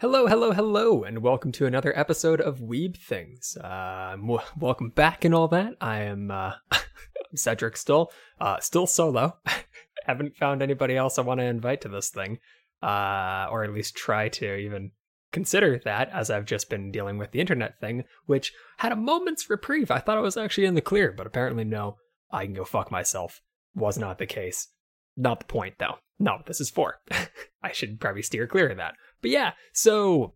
Hello, hello, hello, and welcome to another episode of Weeb Things. Uh, w- welcome back and all that. I am uh, Cedric still, uh, still solo. Haven't found anybody else I want to invite to this thing, uh, or at least try to even consider that, as I've just been dealing with the internet thing, which had a moment's reprieve. I thought I was actually in the clear, but apparently no. I can go fuck myself. Was not the case. Not the point, though. Not what this is for. I should probably steer clear of that. But yeah, so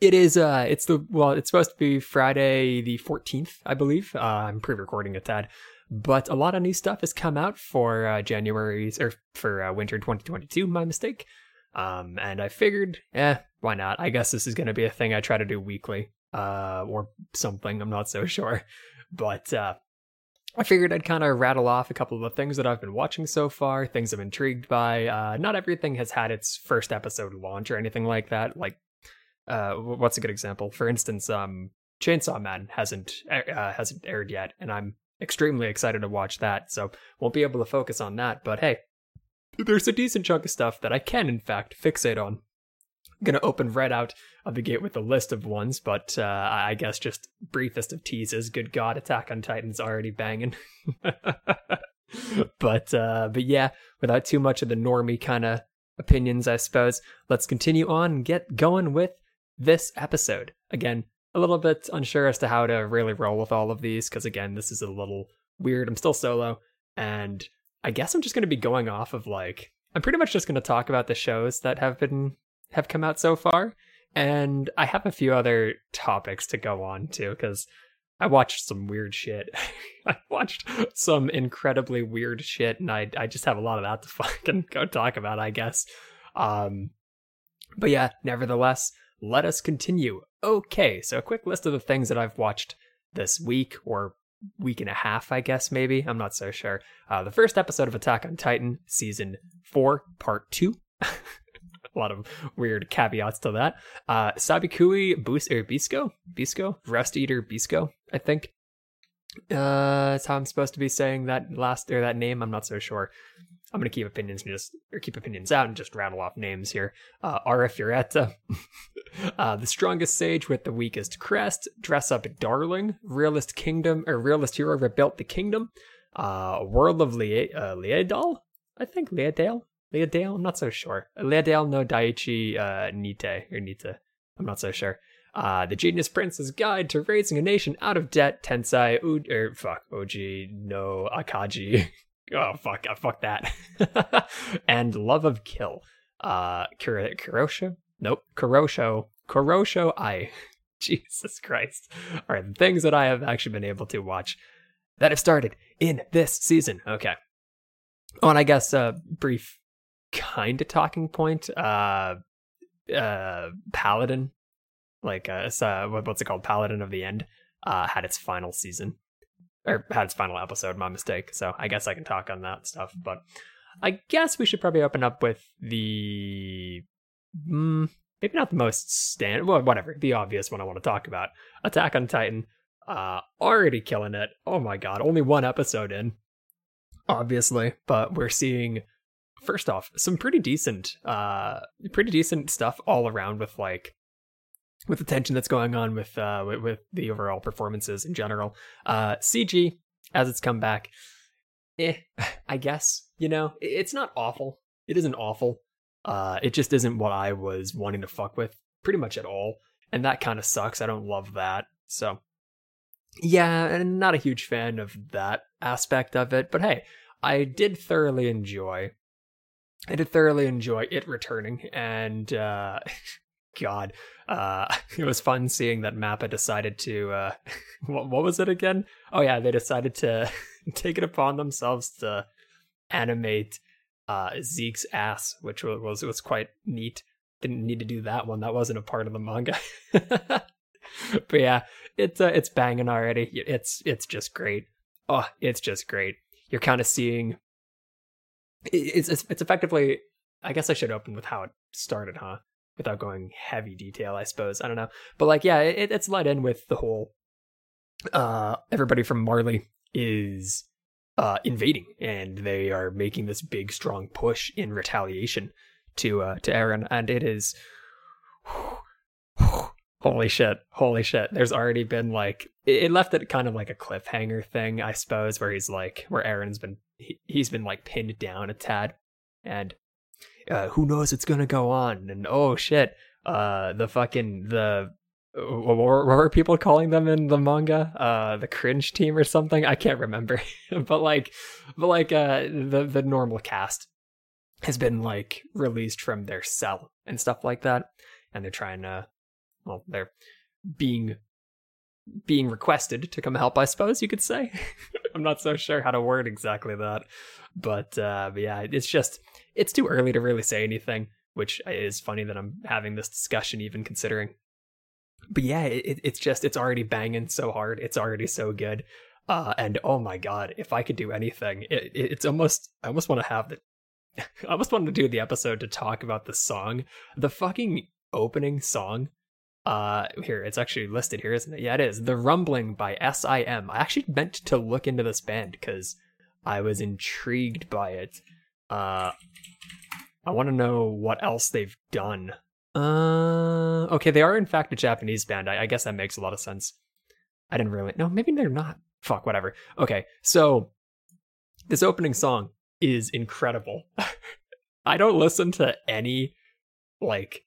it is uh it's the well, it's supposed to be Friday the 14th, I believe. Uh, I'm pre-recording it tad. But a lot of new stuff has come out for uh, January's or for uh, winter 2022, my mistake. Um and I figured, eh, why not? I guess this is going to be a thing I try to do weekly uh or something, I'm not so sure. But uh I figured I'd kind of rattle off a couple of the things that I've been watching so far, things I'm intrigued by. Uh, not everything has had its first episode launch or anything like that. Like, uh, what's a good example? For instance, um, Chainsaw Man hasn't uh, hasn't aired yet, and I'm extremely excited to watch that. So won't be able to focus on that, but hey, there's a decent chunk of stuff that I can in fact fixate on. I'm gonna open right out of the gate with a list of ones, but uh, I guess just briefest of teases. Good God, Attack on Titan's already banging. but uh, but yeah, without too much of the normie kind of opinions, I suppose. Let's continue on and get going with this episode. Again, a little bit unsure as to how to really roll with all of these because again, this is a little weird. I'm still solo, and I guess I'm just going to be going off of like I'm pretty much just going to talk about the shows that have been have come out so far and I have a few other topics to go on too, because I watched some weird shit. I watched some incredibly weird shit, and I I just have a lot of that to fucking go talk about, I guess. Um, but yeah, nevertheless, let us continue. Okay, so a quick list of the things that I've watched this week or week and a half, I guess maybe. I'm not so sure. Uh, the first episode of Attack on Titan, season four, part two. a lot of weird caveats to that. Uh, Sabikui Bus- or Bisco? Bisco? Rust Eater Bisco, I think. Uh, that's how I'm supposed to be saying that last or that name. I'm not so sure. I'm gonna keep opinions and just or keep opinions out and just rattle off names here. Uh, Arifureta, uh, the strongest sage with the weakest crest, dress up darling, realist kingdom or realist hero rebuilt the kingdom. Uh, world of Le- uh, I think Leadale. Leadale? I'm not so sure. Leadale no Daichi uh, Nite, or Nita. I'm not so sure. Uh, the Genius Prince's Guide to Raising a Nation Out of Debt, Tensai, U- er, fuck, Oji no Akaji. oh, fuck, uh, fuck that. and Love of Kill. Uh, Kuro- Kurosho? Nope, Kurosho. Kurosho I. Jesus Christ. Are the things that I have actually been able to watch that have started in this season. Okay. Oh, and I guess a brief kind of talking point. Uh, uh, Paladin, like uh, uh, what's it called? Paladin of the End, uh, had its final season or had its final episode. My mistake. So I guess I can talk on that stuff. But I guess we should probably open up with the. Mm, maybe not the most stand well whatever the obvious one i want to talk about attack on titan uh already killing it oh my god only one episode in obviously but we're seeing first off, some pretty decent, uh, pretty decent stuff all around with like with the tension that's going on with uh with, with the overall performances in general. Uh, CG as it's come back, eh, I guess you know it's not awful. It isn't awful. Uh, it just isn't what I was wanting to fuck with pretty much at all, and that kind of sucks. I don't love that. So yeah, and not a huge fan of that aspect of it. But hey, I did thoroughly enjoy I did thoroughly enjoy it returning, and uh, God, uh, it was fun seeing that Mappa decided to. Uh, what, what was it again? Oh yeah, they decided to take it upon themselves to animate uh, Zeke's ass, which was was quite neat. Didn't need to do that one; that wasn't a part of the manga. but yeah, it's uh, it's banging already. It's it's just great. Oh, it's just great. You're kind of seeing it's, it's it's effectively I guess I should open with how it started, huh? Without going heavy detail, I suppose. I don't know. But like yeah, it, it's led in with the whole uh everybody from Marley is uh invading and they are making this big strong push in retaliation to uh to Eren. and it is Holy shit. Holy shit. There's already been like it left it kind of like a cliffhanger thing, I suppose, where he's like where Eren's been he, has been like pinned down a tad. And uh, who knows what's gonna go on. And oh shit uh the fucking the what were people calling them in the manga? Uh the cringe team or something? I can't remember. But like but like uh the the normal cast has been like released from their cell and stuff like that. And they're trying to well they're being being requested to come help i suppose you could say i'm not so sure how to word exactly that but uh but yeah it's just it's too early to really say anything which is funny that i'm having this discussion even considering but yeah it, it's just it's already banging so hard it's already so good uh and oh my god if i could do anything it, it's almost i almost want to have the I almost wanted to do the episode to talk about the song. The fucking opening song. Uh here, it's actually listed here, isn't it? Yeah, it is. The Rumbling by SIM. I actually meant to look into this band because I was intrigued by it. Uh I want to know what else they've done. Uh okay, they are in fact a Japanese band. I, I guess that makes a lot of sense. I didn't really No, maybe they're not. Fuck, whatever. Okay, so this opening song is incredible. I don't listen to any like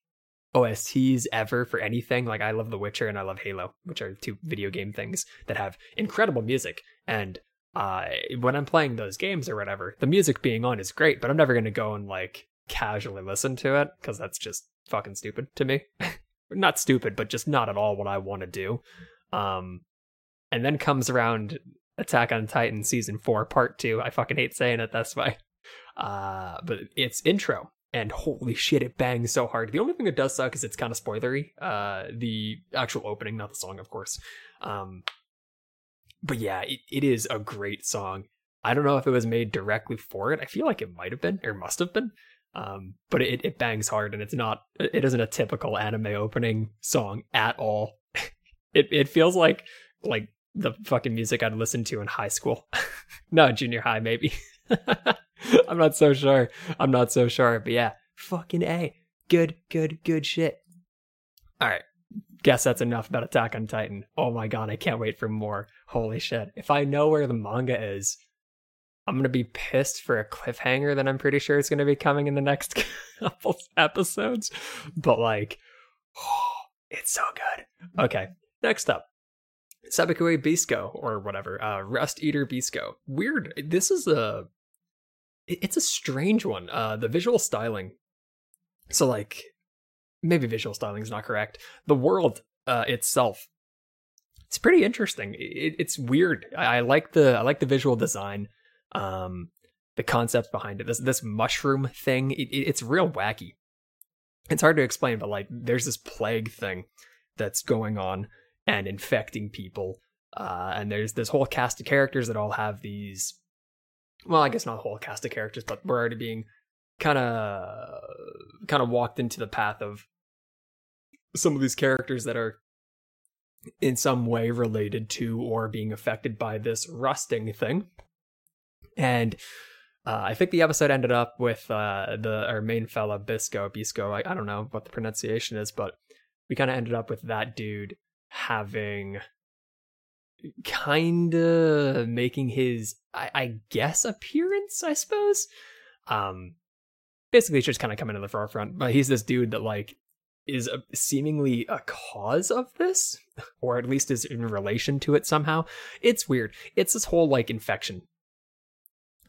OSTs ever for anything. Like I love The Witcher and I love Halo, which are two video game things that have incredible music. And uh, when I'm playing those games or whatever, the music being on is great, but I'm never gonna go and like casually listen to it because that's just fucking stupid to me. not stupid, but just not at all what I want to do. Um, and then comes around Attack on Titan season four, part two. I fucking hate saying it this way. Uh, but it's intro, and holy shit, it bangs so hard. The only thing that does suck is it's kind of spoilery. Uh, the actual opening, not the song, of course. Um, but yeah, it, it is a great song. I don't know if it was made directly for it. I feel like it might have been or must have been. Um, but it, it bangs hard and it's not it isn't a typical anime opening song at all. it it feels like like the fucking music I'd listen to in high school. no, junior high, maybe. I'm not so sure. I'm not so sure. But yeah, fucking A. Good, good, good shit. All right. Guess that's enough about Attack on Titan. Oh my god, I can't wait for more. Holy shit. If I know where the manga is, I'm gonna be pissed for a cliffhanger that I'm pretty sure is gonna be coming in the next couple episodes. But like, oh, it's so good. Okay, next up. Sabikui Bisco or whatever, uh, Rust Eater Bisco. Weird. This is a, it's a strange one. Uh, the visual styling. So like, maybe visual styling is not correct. The world uh, itself, it's pretty interesting. It, it's weird. I, I, like the I like the visual design, um, the concepts behind it. This this mushroom thing. It, it, it's real wacky. It's hard to explain, but like, there's this plague thing that's going on and infecting people. Uh, and there's this whole cast of characters that all have these. Well, I guess not a whole cast of characters, but we're already being kind of kind of walked into the path of some of these characters that are in some way related to or being affected by this rusting thing. And uh, I think the episode ended up with uh, the our main fella Bisco Bisco. I, I don't know what the pronunciation is, but we kind of ended up with that dude having kind of making his I, I, guess appearance i suppose. Um basically it's just kind of coming to the forefront but he's this dude that like is a, seemingly a cause of this or at least is in relation to it somehow. It's weird. It's this whole like infection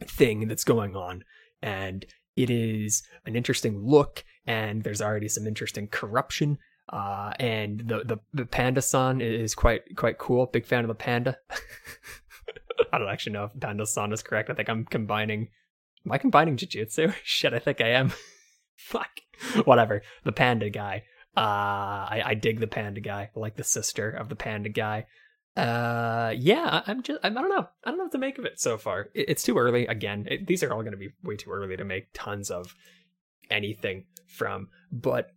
thing that's going on and it is an interesting look and there's already some interesting corruption uh, and the, the, the panda san is quite, quite cool. Big fan of the panda. I don't actually know if panda san is correct. I think I'm combining, am I combining jujutsu? Shit, I think I am. Fuck. Whatever. The panda guy. Uh, I, I dig the panda guy. I like the sister of the panda guy. Uh, yeah, I'm just, I, I don't know. I don't know what to make of it so far. It, it's too early. Again, it, these are all going to be way too early to make tons of anything from, but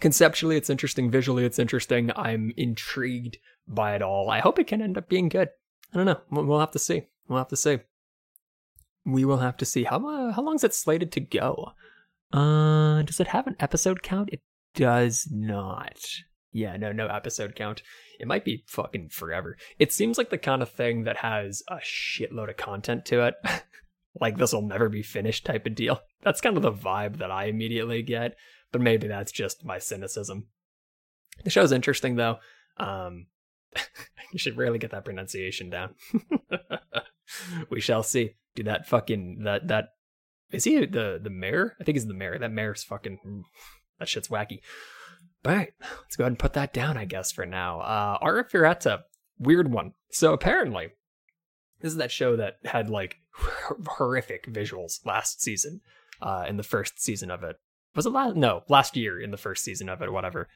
conceptually it's interesting. Visually it's interesting. I'm intrigued by it all. I hope it can end up being good. I don't know. We'll have to see. We'll have to see. We will have to see. How uh, how long is it slated to go? Uh does it have an episode count? It does not. Yeah, no, no episode count. It might be fucking forever. It seems like the kind of thing that has a shitload of content to it. like this will never be finished type of deal. That's kind of the vibe that I immediately get, but maybe that's just my cynicism. The show's interesting though. Um, you should really get that pronunciation down. we shall see. Do that fucking that that is he the the mayor? I think he's the mayor. That mayor's fucking that shit's wacky. But All right, let's go ahead and put that down, I guess, for now. Uh, Arifureta, weird one. So apparently, this is that show that had like horrific visuals last season, uh, in the first season of it. Was it last? No, last year in the first season of it, or whatever.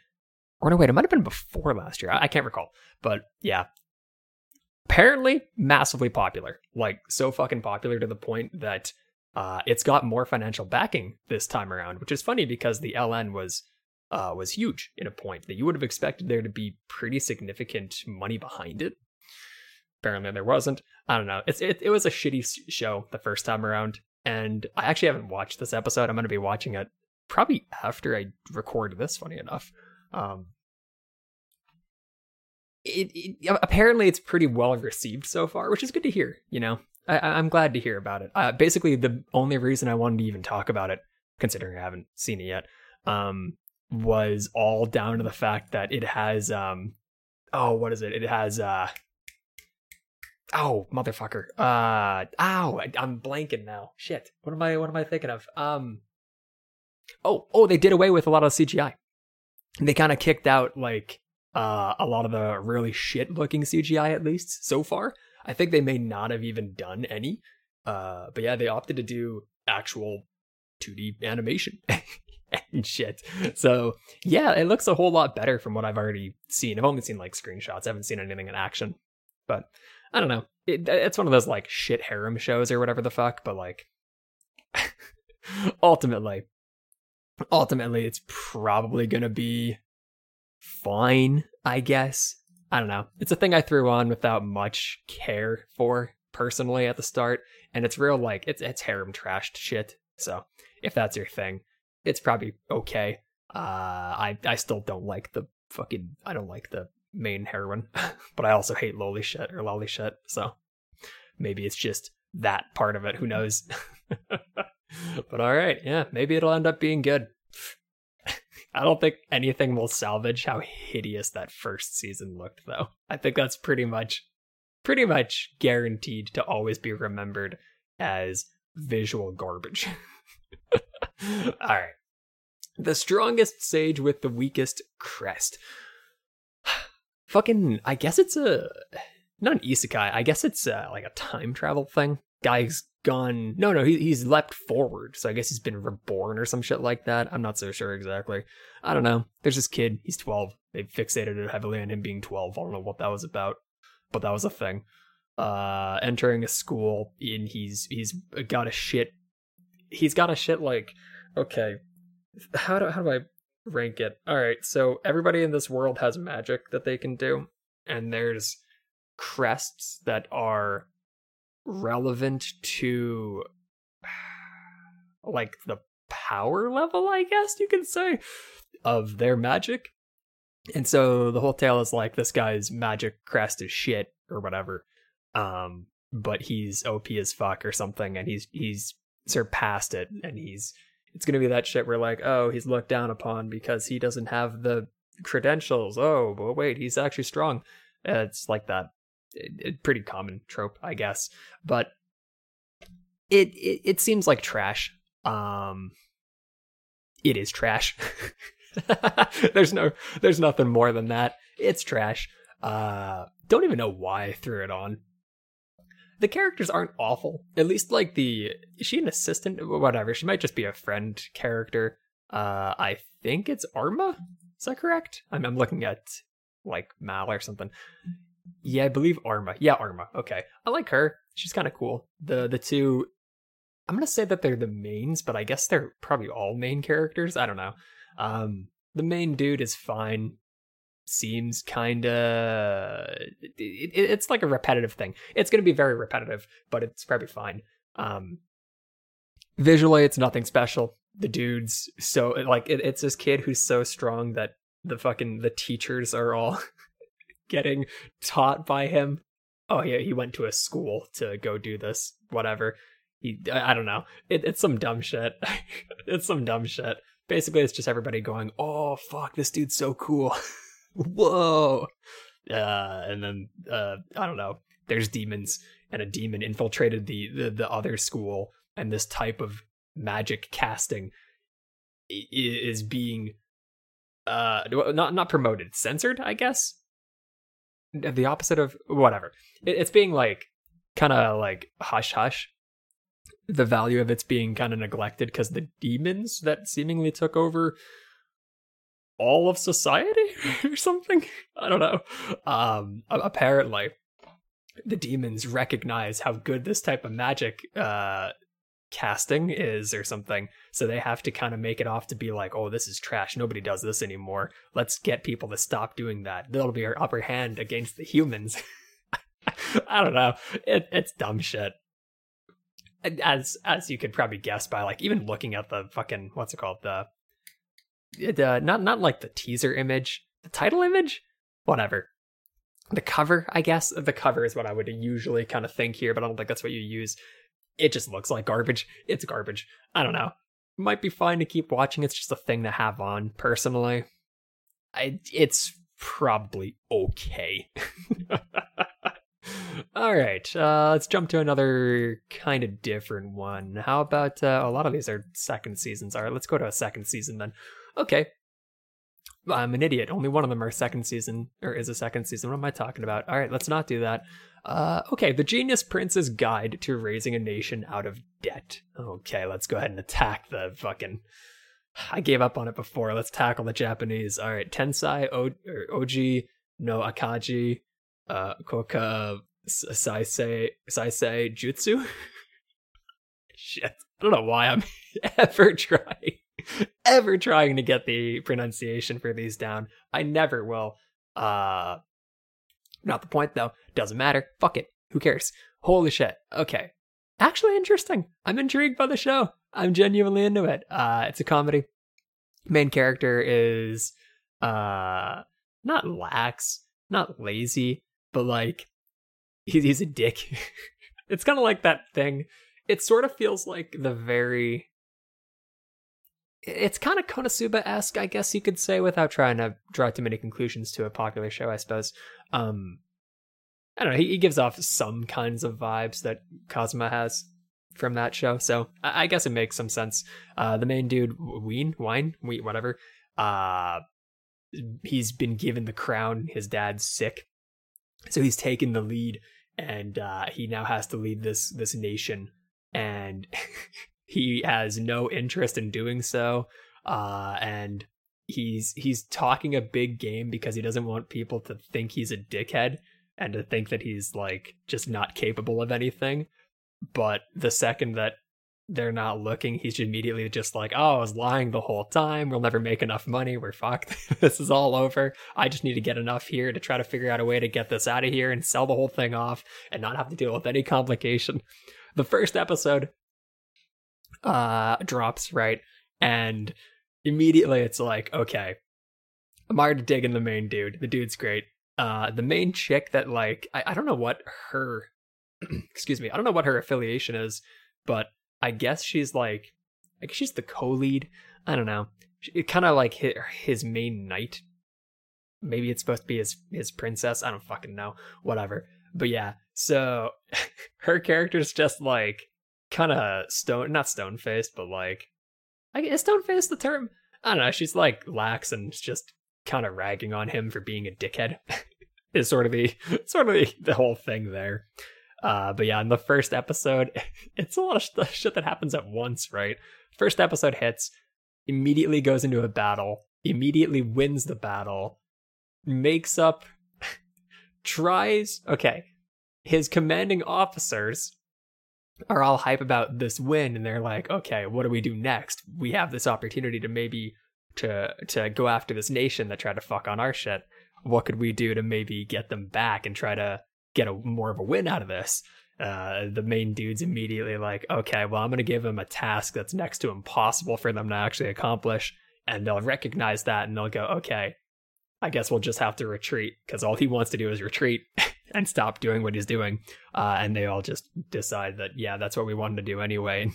Or no, wait, it might have been before last year. I, I can't recall. But yeah, apparently massively popular. Like so fucking popular to the point that uh, it's got more financial backing this time around, which is funny because the LN was uh, was huge in a point that you would have expected there to be pretty significant money behind it. Apparently, there wasn't. I don't know. It's it, it was a shitty show the first time around, and I actually haven't watched this episode. I'm going to be watching it probably after I record this. Funny enough, um, it, it, apparently it's pretty well received so far, which is good to hear. You know, I, am glad to hear about it. Uh, basically, the only reason I wanted to even talk about it, considering I haven't seen it yet, um, was all down to the fact that it has um oh what is it it has uh oh motherfucker uh ow I, i'm blanking now shit what am i what am i thinking of um oh oh they did away with a lot of cgi they kind of kicked out like uh a lot of the really shit looking cgi at least so far i think they may not have even done any uh but yeah they opted to do actual 2d animation and shit. So yeah, it looks a whole lot better from what I've already seen. I've only seen like screenshots. I haven't seen anything in action, but I don't know. It, it's one of those like shit harem shows or whatever the fuck. But like, ultimately, ultimately, it's probably gonna be fine. I guess. I don't know. It's a thing I threw on without much care for personally at the start, and it's real like it's it's harem trashed shit. So if that's your thing, it's probably okay. Uh, I I still don't like the fucking I don't like the main heroine, but I also hate loli shit or lolly shit. So maybe it's just that part of it. Who knows? but all right, yeah, maybe it'll end up being good. I don't think anything will salvage how hideous that first season looked, though. I think that's pretty much, pretty much guaranteed to always be remembered as visual garbage. All right. The strongest sage with the weakest crest. Fucking, I guess it's a not an isekai. I guess it's uh, like a time travel thing. Guy's gone. No, no, he, he's leapt forward. So I guess he's been reborn or some shit like that. I'm not so sure exactly. I don't know. There's this kid. He's 12. They fixated it heavily on him being 12. I don't know what that was about, but that was a thing. Uh, entering a school and he's he's got a shit. He's got a shit like okay, how do how do I rank it? All right, so everybody in this world has magic that they can do, and there's crests that are relevant to like the power level, I guess you could say, of their magic. And so the whole tale is like this guy's magic crest is shit or whatever. Um, but he's OP as fuck or something, and he's he's surpassed it, and he's it's to be that shit where like, oh, he's looked down upon because he doesn't have the credentials. Oh, but wait, he's actually strong. It's like that. It, pretty common trope, I guess. But it, it it seems like trash. Um, it is trash. there's no there's nothing more than that. It's trash. Uh, don't even know why I threw it on the characters aren't awful. At least like the is she an assistant? Whatever. She might just be a friend character. Uh, I think it's Arma. Is that correct? I'm, I'm looking at like Mal or something. Yeah, I believe Arma. Yeah, Arma. Okay, I like her. She's kind of cool. The the two, I'm gonna say that they're the mains, but I guess they're probably all main characters. I don't know. Um, the main dude is fine seems kind of it, it's like a repetitive thing. It's going to be very repetitive, but it's probably fine. Um, visually, it's nothing special. The dude's so like it, it's this kid who's so strong that the fucking the teachers are all getting taught by him. Oh yeah, he went to a school to go do this. Whatever. He, I don't know. It, it's some dumb shit. it's some dumb shit. Basically, it's just everybody going, "Oh fuck, this dude's so cool." Whoa. Uh, and then uh, I don't know. There's demons, and a demon infiltrated the, the the other school, and this type of magic casting is being uh not not promoted, censored, I guess. The opposite of whatever. It's being like kind of like hush hush. The value of it's being kind of neglected because the demons that seemingly took over all of society or something. I don't know. Um, apparently, the demons recognize how good this type of magic uh, casting is or something. So they have to kind of make it off to be like, oh, this is trash. Nobody does this anymore. Let's get people to stop doing that. That'll be our upper hand against the humans. I don't know. It, it's dumb shit. As as you could probably guess by like even looking at the fucking what's it called the eh, the not not like the teaser image, the title image, whatever. The cover, I guess the cover is what I would usually kind of think here, but I don't think that's what you use it just looks like garbage. It's garbage. I don't know. Might be fine to keep watching. It's just a thing to have on personally. I it's probably okay. All right, uh, let's jump to another kind of different one. How about uh, a lot of these are second seasons? All right, let's go to a second season then. Okay, I'm an idiot. Only one of them are second season or is a second season. What am I talking about? All right, let's not do that. Uh, okay, the Genius Prince's Guide to Raising a Nation Out of Debt. Okay, let's go ahead and attack the fucking. I gave up on it before. Let's tackle the Japanese. All right, Tensai o- Oji no Akaji, uh, Koka Saisei Saisei Jutsu. Shit, I don't know why I'm ever trying, ever trying to get the pronunciation for these down. I never will. Uh, not the point though. Doesn't matter. Fuck it. Who cares? Holy shit. Okay. Actually interesting. I'm intrigued by the show. I'm genuinely into it. Uh it's a comedy. Main character is uh not lax, not lazy, but like he's he's a dick. it's kind of like that thing. It sort of feels like the very it's kind of Konosuba esque, I guess you could say, without trying to draw too many conclusions to a popular show, I suppose. Um, I don't know. He, gives off some kinds of vibes that Kazuma has from that show, so I, I guess it makes some sense. Uh, the main dude, Ween, Wine, Wheat, whatever. Uh, he's been given the crown. His dad's sick, so he's taken the lead, and uh, he now has to lead this this nation. And he has no interest in doing so uh, and he's he's talking a big game because he doesn't want people to think he's a dickhead and to think that he's like just not capable of anything. But the second that they're not looking he's immediately just like oh i was lying the whole time. We'll never make enough money. We're fucked. This is all over. I just need to get enough here to try to figure out a way to get this out of here and sell the whole thing off and not have to deal with any complication. The first episode uh drops right? And immediately it's like okay. I'm already digging the main dude. The dude's great uh the main chick that like i, I don't know what her excuse me i don't know what her affiliation is but i guess she's like like she's the co-lead. I don't know. It kind of like hit his main knight. Maybe it's supposed to be his his princess. I don't fucking know. Whatever. But yeah so her character's just like kind of stone, not stone faced, but like, I guess stone faced the term. I don't know. She's like lax and just kind of ragging on him for being a dickhead. is sort of the sort of the, the whole thing there. Uh, but yeah, in the first episode, it's a lot of sh- shit that happens at once, right? First episode hits, immediately goes into a battle, immediately wins the battle, makes up, tries. Okay, his commanding officers are all hype about this win and they're like, okay, what do we do next? We have this opportunity to maybe to to go after this nation that tried to fuck on our shit. What could we do to maybe get them back and try to get a more of a win out of this? Uh, the main dude's immediately like, okay, well, I'm gonna give them a task that's next to impossible for them to actually accomplish, and they'll recognize that and they'll go, okay, I guess we'll just have to retreat because all he wants to do is retreat and stop doing what he's doing. Uh, and they all just decide that, yeah, that's what we wanted to do anyway.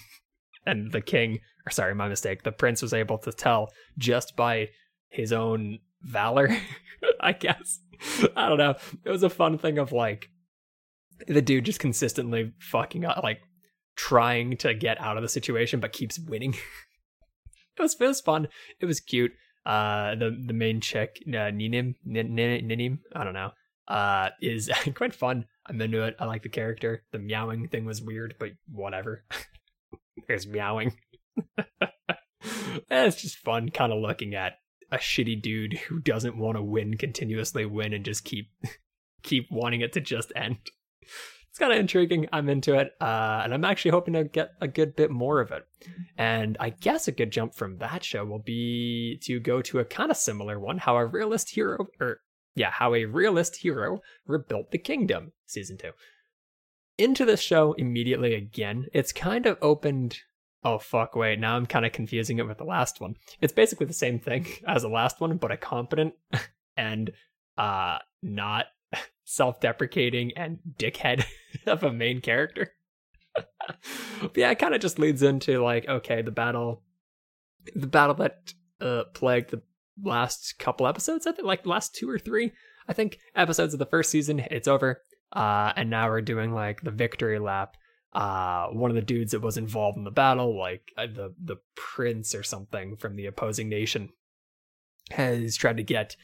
And the king, or sorry, my mistake, the prince was able to tell just by his own valor, I guess. I don't know. It was a fun thing of like the dude just consistently fucking up, like trying to get out of the situation, but keeps winning. it was it was fun. It was cute. Uh, the the main chick, uh, Ninim, Ninim, I don't know, uh, is quite fun. I'm into it. I like the character. The meowing thing was weird, but whatever. There's meowing. it's just fun, kind of looking at a shitty dude who doesn't want to win continuously win and just keep keep wanting it to just end. It's kind of intriguing. I'm into it, uh, and I'm actually hoping to get a good bit more of it. And I guess a good jump from that show will be to go to a kind of similar one: how a realist hero, or yeah, how a realist hero rebuilt the kingdom. Season two. Into this show immediately again. It's kind of opened Oh fuck, wait, now I'm kind of confusing it with the last one. It's basically the same thing as the last one, but a competent and uh not self-deprecating and dickhead of a main character. yeah, it kind of just leads into like, okay, the battle the battle that uh plagued the last couple episodes, I think like last two or three, I think, episodes of the first season, it's over. Uh and now we're doing like the victory lap uh, one of the dudes that was involved in the battle, like uh, the the prince or something from the opposing nation, has tried to get.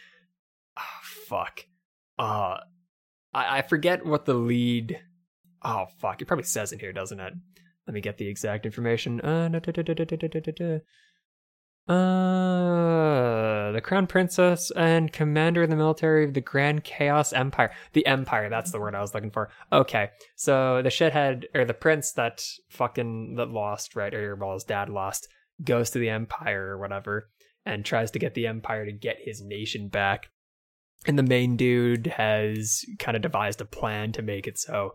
Oh, fuck. Uh, I, I forget what the lead. Oh fuck! It probably says it here, doesn't it? Let me get the exact information. Uh, uh, the crown princess and commander of the military of the Grand Chaos Empire. The Empire, that's the word I was looking for. Okay, so the shithead or the prince that fucking that lost, right? Or well, his dad lost, goes to the Empire or whatever, and tries to get the Empire to get his nation back. And the main dude has kind of devised a plan to make it so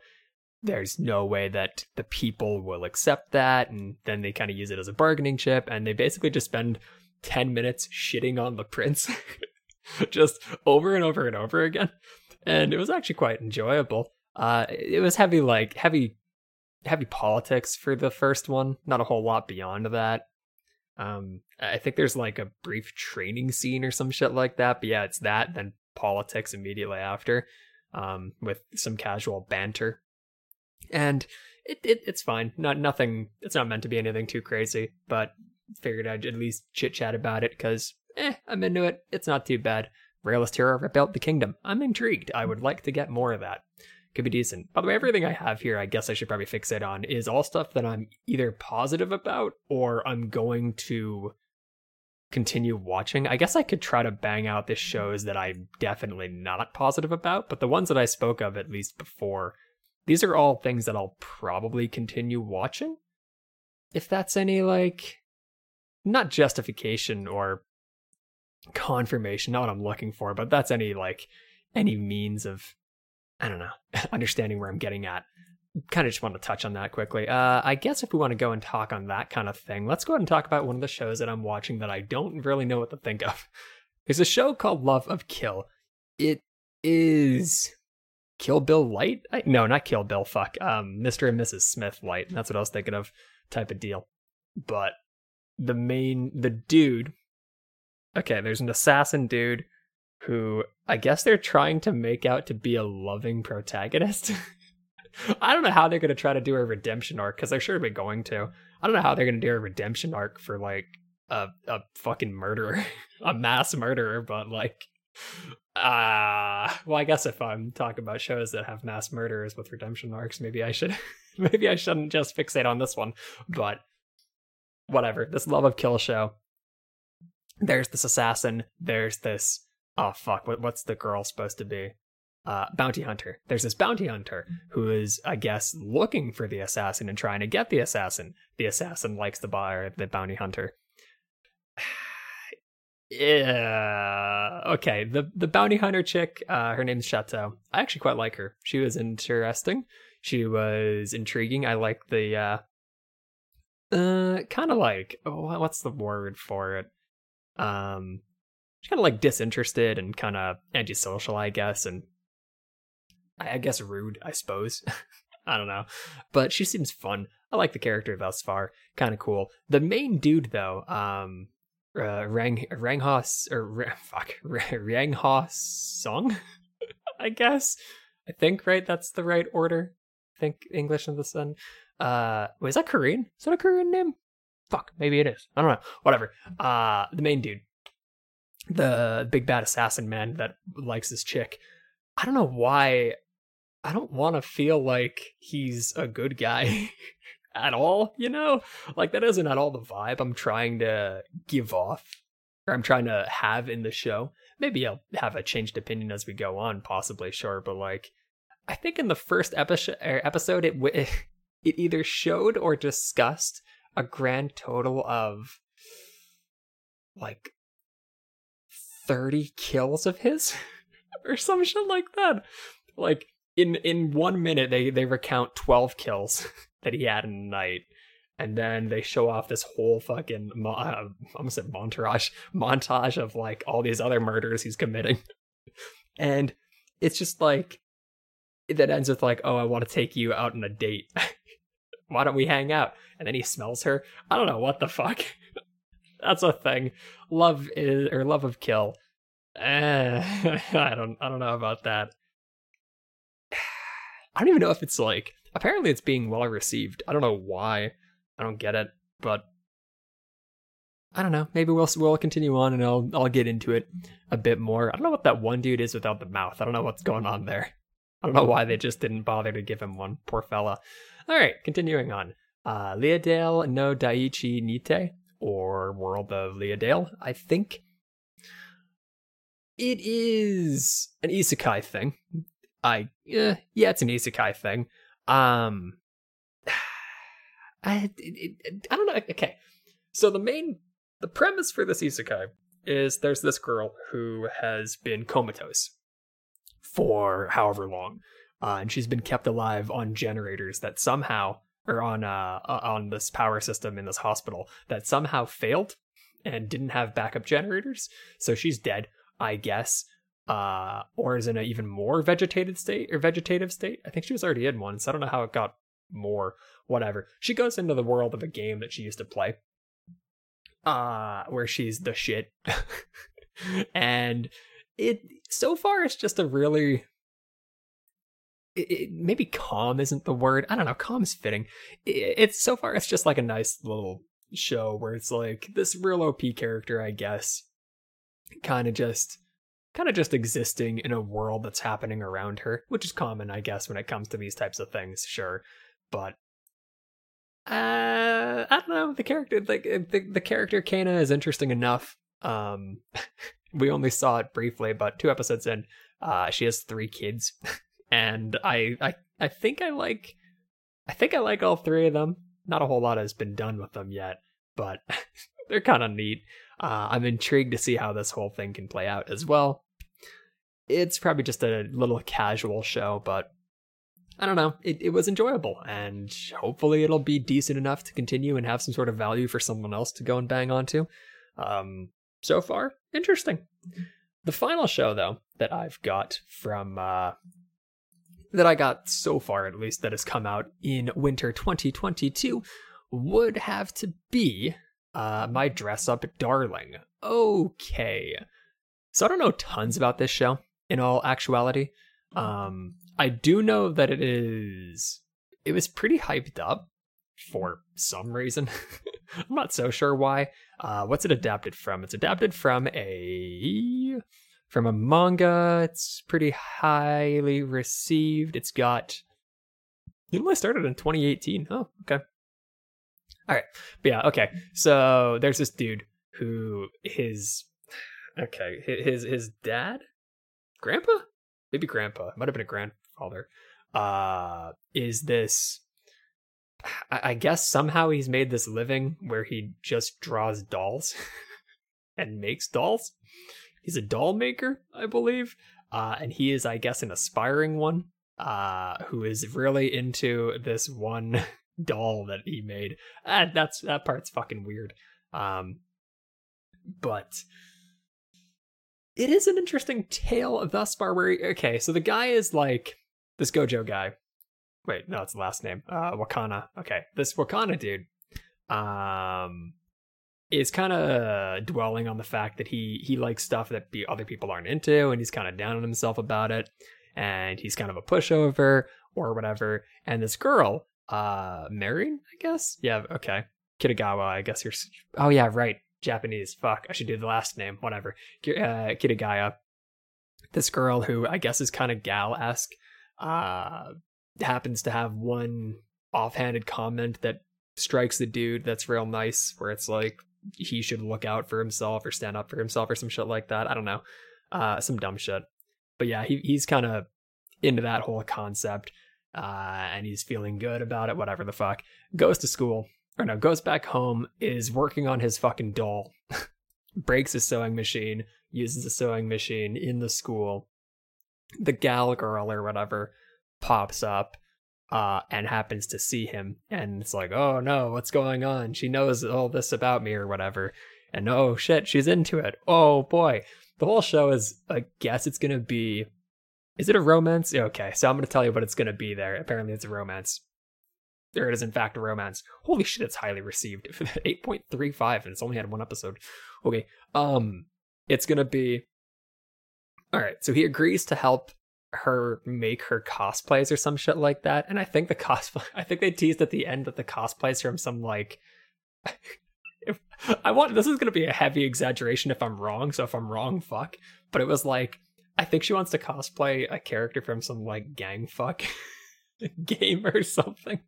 there's no way that the people will accept that. And then they kind of use it as a bargaining chip and they basically just spend 10 minutes shitting on the prince just over and over and over again. And it was actually quite enjoyable. Uh it was heavy like heavy heavy politics for the first one not a whole lot beyond that. Um i think there's like a brief training scene or some shit like that but yeah it's that then politics immediately after um with some casual banter and it, it it's fine. Not nothing. It's not meant to be anything too crazy, but figured I'd at least chit chat about it because eh, I'm into it. It's not too bad. Realist hero rebuilt the kingdom. I'm intrigued. I would like to get more of that. Could be decent. By the way, everything I have here, I guess I should probably fix it on, is all stuff that I'm either positive about or I'm going to continue watching. I guess I could try to bang out the shows that I'm definitely not positive about, but the ones that I spoke of at least before these are all things that I'll probably continue watching. If that's any like not justification or confirmation, not what I'm looking for, but that's any like any means of I don't know, understanding where I'm getting at. Kind of just want to touch on that quickly. Uh, I guess if we want to go and talk on that kind of thing, let's go ahead and talk about one of the shows that I'm watching that I don't really know what to think of. There's a show called Love of Kill. It is Kill Bill Light? I, no, not Kill Bill. Fuck. Um, Mr. and Mrs. Smith Light. That's what I was thinking of. Type of deal. But the main, the dude. Okay, there's an assassin dude who I guess they're trying to make out to be a loving protagonist. I don't know how they're going to try to do a redemption arc because they're sure be going to. I don't know how they're going to do a redemption arc for like a a fucking murderer, a mass murderer, but like Ah, uh, well, I guess if I'm talking about shows that have mass murderers with redemption arcs, maybe I should, maybe I shouldn't just fixate on this one. But whatever. This love of kill show. There's this assassin. There's this. Oh fuck! What, what's the girl supposed to be? Uh, bounty hunter. There's this bounty hunter who is, I guess, looking for the assassin and trying to get the assassin. The assassin likes the buyer, the bounty hunter yeah. Okay. The the bounty hunter chick, uh, her name's Chateau. I actually quite like her. She was interesting. She was intriguing. I like the uh uh kind of like oh, what's the word for it? Um she's kind of like disinterested and kind of antisocial, I guess, and I guess rude, I suppose. I don't know, but she seems fun. I like the character thus far. Kind of cool. The main dude, though, um, uh, Rang Ranghos or fuck Rangha Song, I guess. I think right. That's the right order. I think English of the Sun. Uh, wait, is that Korean? Is that a Korean name? Fuck, maybe it is. I don't know. Whatever. Uh, the main dude, the big bad assassin man that likes his chick. I don't know why. I don't want to feel like he's a good guy at all, you know? Like that isn't at all the vibe I'm trying to give off or I'm trying to have in the show. Maybe I'll have a changed opinion as we go on, possibly, sure, but like I think in the first episode er, episode it it either showed or discussed a grand total of like 30 kills of his or some shit like that. Like in in 1 minute they they recount 12 kills that he had in a night and then they show off this whole fucking uh, almost montage montage of like all these other murders he's committing. and it's just like that ends with like, "Oh, I want to take you out on a date." why don't we hang out? And then he smells her. I don't know what the fuck. That's a thing. Love is or love of kill. Eh, I don't I don't know about that. I don't even know if it's like apparently it's being well received. I don't know why. I don't get it, but I don't know. Maybe we'll we'll continue on and I'll I'll get into it a bit more. I don't know what that one dude is without the mouth. I don't know what's going on there. I don't know why they just didn't bother to give him one. Poor fella. All right, continuing on. Uh, Leadale no Daichi Nite, or World of Leadale, I think. It is an isekai thing. I eh, yeah, it's an isekai thing. Um, I it, it, I don't know. Okay, so the main the premise for this isekai is there's this girl who has been comatose for however long, uh, and she's been kept alive on generators that somehow or on uh on this power system in this hospital that somehow failed and didn't have backup generators. So she's dead, I guess. Uh, or is in an even more vegetated state or vegetative state. I think she was already in one, so I don't know how it got more. Whatever. She goes into the world of a game that she used to play, uh, where she's the shit, and it so far it's just a really it, it, maybe calm isn't the word. I don't know. Calm is fitting. It, it's so far it's just like a nice little show where it's like this real OP character, I guess, kind of just kind of just existing in a world that's happening around her, which is common, I guess, when it comes to these types of things. Sure, but uh, I don't know. The character, like the, the character Kana is interesting enough. Um, we only saw it briefly, but two episodes in, uh, she has three kids. and I I I think I like I think I like all three of them. Not a whole lot has been done with them yet, but they're kind of neat. Uh, I'm intrigued to see how this whole thing can play out as well. It's probably just a little casual show, but I don't know. It, it was enjoyable, and hopefully it'll be decent enough to continue and have some sort of value for someone else to go and bang onto. Um, so far, interesting. The final show, though, that I've got from uh, that I got so far, at least, that has come out in winter 2022 would have to be uh, my dress up darling. Okay. So I don't know tons about this show in all actuality. Um, I do know that it is, it was pretty hyped up for some reason. I'm not so sure why. Uh, what's it adapted from? It's adapted from a from a manga. It's pretty highly received. It's got. It only started in 2018. Oh, okay. All right. But yeah, okay. So there's this dude who his okay, his his dad, grandpa, maybe grandpa, might have been a grandfather. Uh, is this? I guess somehow he's made this living where he just draws dolls and makes dolls he's a doll maker, I believe. Uh, and he is, I guess, an aspiring one uh, who is really into this one doll that he made. Uh, that's that part's fucking weird. Um, but it is an interesting tale thus far. Where okay, so the guy is like this Gojo guy. Wait, no, it's the last name. Uh, Wakana. Okay, this Wakana dude, um, is kind of dwelling on the fact that he he likes stuff that be, other people aren't into, and he's kind of down on himself about it, and he's kind of a pushover or whatever. And this girl, uh, Marin, I guess. Yeah, okay. Kitagawa, I guess you're. Oh yeah, right. Japanese. Fuck, I should do the last name. Whatever. Uh, Kitagawa. This girl who I guess is kind of gal esque, uh, happens to have one offhanded comment that strikes the dude that's real nice, where it's like he should look out for himself or stand up for himself or some shit like that. I don't know. Uh, some dumb shit. But yeah, he he's kind of into that whole concept. Uh, and he's feeling good about it, whatever the fuck. Goes to school, or no, goes back home, is working on his fucking doll, breaks his sewing machine, uses a sewing machine in the school. The gal girl or whatever pops up uh, and happens to see him, and it's like, oh no, what's going on? She knows all this about me or whatever, and oh shit, she's into it. Oh boy, the whole show is, I guess it's gonna be. Is it a romance? Okay, so I'm gonna tell you what it's gonna be there. Apparently, it's a romance. There it is, in fact, a romance. Holy shit, it's highly received. 8.35, and it's only had one episode. Okay, um, it's gonna be. All right, so he agrees to help her make her cosplays or some shit like that. And I think the cosplay, I think they teased at the end that the cosplays from some like. if, I want this is to be a heavy exaggeration if I'm wrong. So if I'm wrong, fuck. But it was like I think she wants to cosplay a character from some like gang fuck game or something.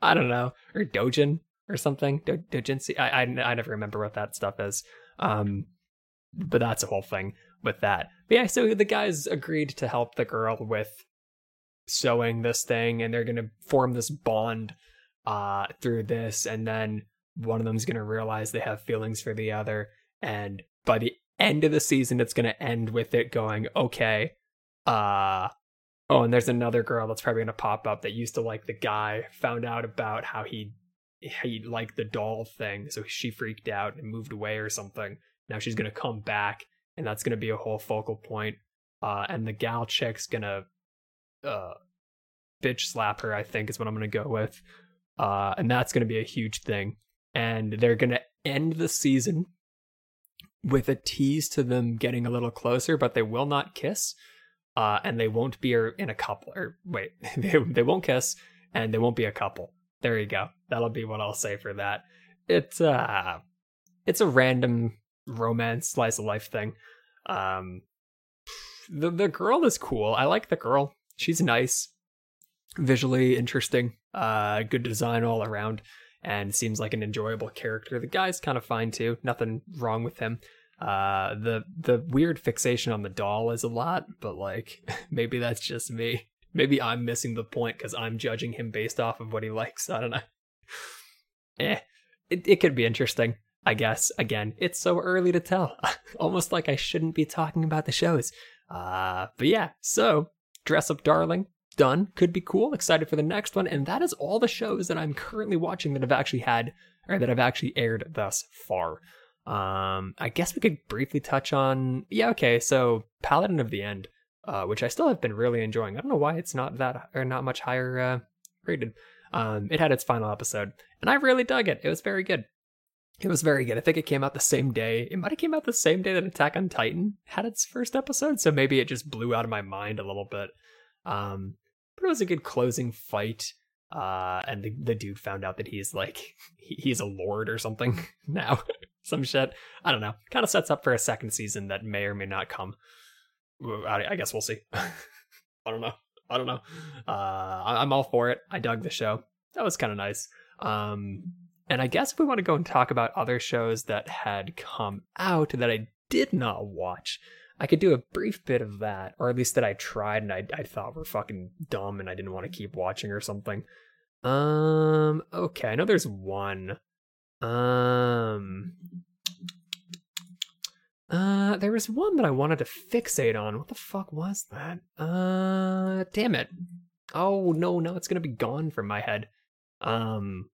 I don't know, or Dojin or something. Do- Dojinsi. I, I I never remember what that stuff is. Um, but that's a whole thing with that. But yeah, so the guys agreed to help the girl with sewing this thing, and they're gonna form this bond uh through this, and then one of them's gonna realize they have feelings for the other, and by the end of the season, it's gonna end with it going, okay, uh oh, and there's another girl that's probably gonna pop up that used to like the guy, found out about how he he liked the doll thing, so she freaked out and moved away or something. Now she's gonna come back and that's to be a whole focal point. Uh, and the gal chick's gonna uh, bitch slap her. I think is what I'm gonna go with, uh, and that's gonna be a huge thing. And they're gonna end the season with a tease to them getting a little closer, but they will not kiss, uh, and they won't be in a couple. Or wait, they they won't kiss, and they won't be a couple. There you go. That'll be what I'll say for that. It's uh, it's a random romance slice of life thing. Um, the the girl is cool. I like the girl. She's nice, visually interesting. Uh, good design all around, and seems like an enjoyable character. The guy's kind of fine too. Nothing wrong with him. Uh, the the weird fixation on the doll is a lot, but like maybe that's just me. Maybe I'm missing the point because I'm judging him based off of what he likes. I don't know. eh, it it could be interesting. I guess. Again, it's so early to tell. Almost like I shouldn't be talking about the shows. Uh, but yeah, so Dress Up Darling, done. Could be cool. Excited for the next one. And that is all the shows that I'm currently watching that have actually had, or that have actually aired thus far. Um, I guess we could briefly touch on, yeah, okay, so Paladin of the End, uh, which I still have been really enjoying. I don't know why it's not that, or not much higher, uh, rated. Um, it had its final episode, and I really dug it. It was very good. It was very good. I think it came out the same day. It might have came out the same day that Attack on Titan had its first episode, so maybe it just blew out of my mind a little bit. Um, but it was a good closing fight. Uh, and the, the dude found out that he's like he, he's a lord or something now, some shit. I don't know. Kind of sets up for a second season that may or may not come. I, I guess we'll see. I don't know. I don't know. Uh, I'm all for it. I dug the show. That was kind of nice. Um, and I guess if we want to go and talk about other shows that had come out that I did not watch, I could do a brief bit of that, or at least that I tried and I, I thought were fucking dumb and I didn't want to keep watching or something. Um, okay, I know there's one. Um, uh, there was one that I wanted to fixate on. What the fuck was that? Uh, damn it. Oh no, no, it's gonna be gone from my head. Um,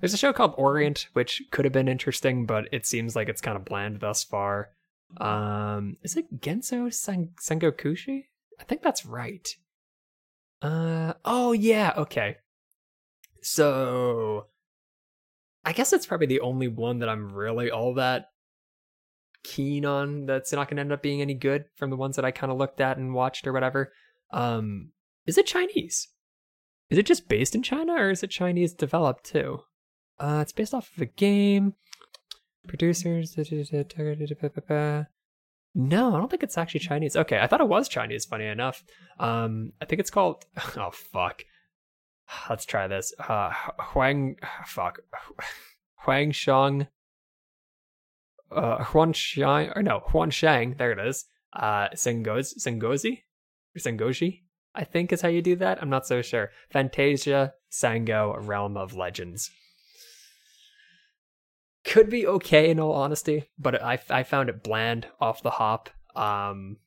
there's a show called Orient, which could have been interesting, but it seems like it's kind of bland thus far. Um, is it Genso Sen- Sengokushi? I think that's right. Uh, oh yeah, okay. So, I guess it's probably the only one that I'm really all that keen on that's not going to end up being any good from the ones that I kind of looked at and watched or whatever. Um, is it Chinese? Is it just based in China or is it Chinese developed too? Uh, it's based off of a game. Producers. No, I don't think it's actually Chinese. Okay, I thought it was Chinese. Funny enough, um, I think it's called. Oh fuck. Let's try this. Uh, Huang. Fuck. Huang Shang. Uh, Huan Shang. Or no, Huan Shang. There it is. Uh, Sengoz, Sengozi? Or Sengoji? I think is how you do that. I'm not so sure. Fantasia Sango Realm of Legends could be okay in all honesty, but I I found it bland off the hop. Um,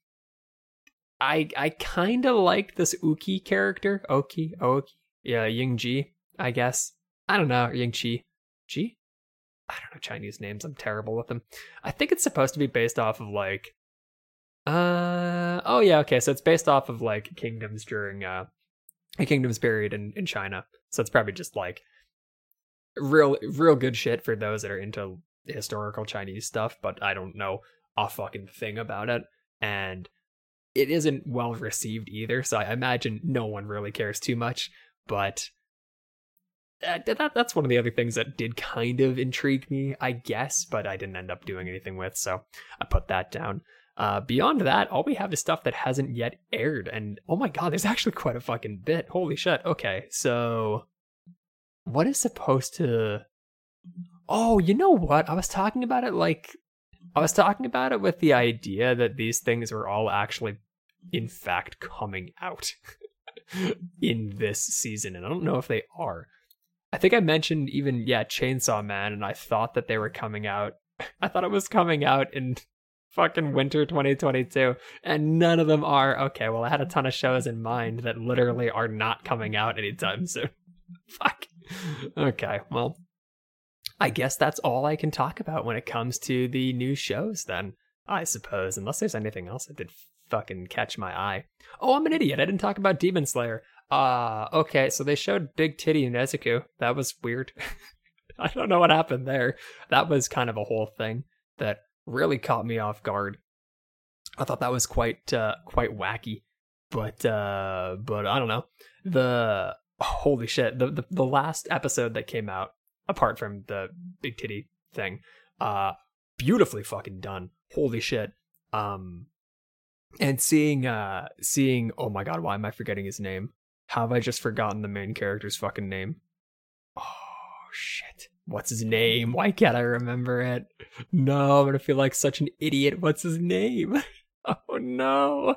I I kind of like this Uki character, Oki, Oki, yeah, Ying Ji, I guess. I don't know, Ying Chi, Ji. I don't know Chinese names. I'm terrible with them. I think it's supposed to be based off of like, uh, oh yeah, okay. So it's based off of like kingdoms during uh, a kingdoms period in in China. So it's probably just like real real good shit for those that are into historical Chinese stuff, but I don't know a fucking thing about it. And it isn't well received either, so I imagine no one really cares too much. But that, that that's one of the other things that did kind of intrigue me, I guess, but I didn't end up doing anything with, so I put that down. Uh, beyond that, all we have is stuff that hasn't yet aired, and oh my god, there's actually quite a fucking bit. Holy shit. Okay, so what is supposed to Oh, you know what? I was talking about it like I was talking about it with the idea that these things were all actually in fact coming out in this season and I don't know if they are. I think I mentioned even yeah, Chainsaw Man and I thought that they were coming out. I thought it was coming out in fucking winter 2022 and none of them are. Okay, well I had a ton of shows in mind that literally are not coming out anytime soon. Fuck okay, well, I guess that's all I can talk about when it comes to the new shows, then, I suppose, unless there's anything else that did fucking catch my eye. Oh, I'm an idiot. I didn't talk about Demon Slayer. Uh, okay, so they showed Big Titty Nezuko. That was weird. I don't know what happened there. That was kind of a whole thing that really caught me off guard. I thought that was quite uh quite wacky. But uh but I don't know. The holy shit the, the the last episode that came out apart from the big titty thing uh beautifully fucking done holy shit um and seeing uh seeing oh my god why am i forgetting his name how have i just forgotten the main character's fucking name oh shit what's his name why can't i remember it no i'm gonna feel like such an idiot what's his name oh no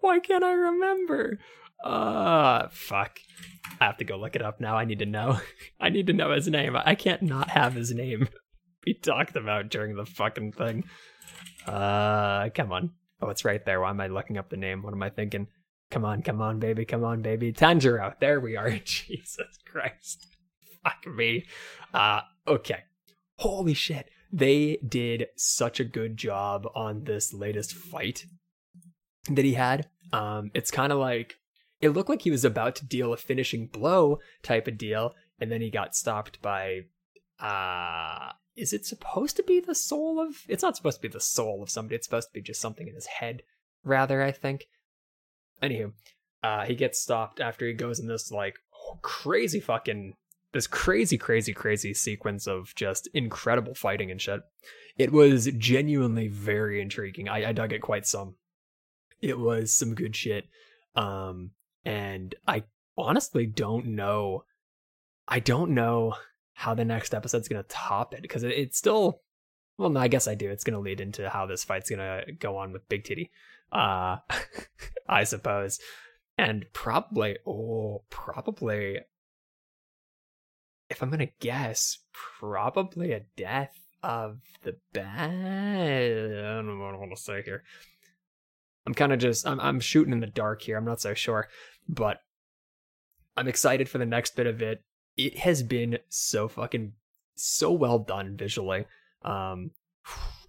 why can't i remember uh fuck I have to go look it up now. I need to know. I need to know his name. I can't not have his name be talked about during the fucking thing. Uh, come on. Oh, it's right there. Why am I looking up the name? What am I thinking? Come on, come on, baby, come on, baby. Tanjiro. There we are. Jesus Christ. Fuck me. Uh, okay. Holy shit. They did such a good job on this latest fight that he had. Um, it's kind of like it looked like he was about to deal a finishing blow type of deal, and then he got stopped by uh is it supposed to be the soul of it's not supposed to be the soul of somebody, it's supposed to be just something in his head, rather, I think. Anywho, uh he gets stopped after he goes in this like crazy fucking this crazy, crazy, crazy sequence of just incredible fighting and shit. It was genuinely very intriguing. I, I dug it quite some. It was some good shit. Um, and I honestly don't know. I don't know how the next episode's gonna top it because it, it's still. Well, no, I guess I do. It's gonna lead into how this fight's gonna go on with Big Titty, uh, I suppose, and probably, oh, probably. If I'm gonna guess, probably a death of the bad. I don't know what I want to say here. I'm kind of just I'm I'm shooting in the dark here. I'm not so sure but I'm excited for the next bit of it. It has been so fucking so well done visually. Um,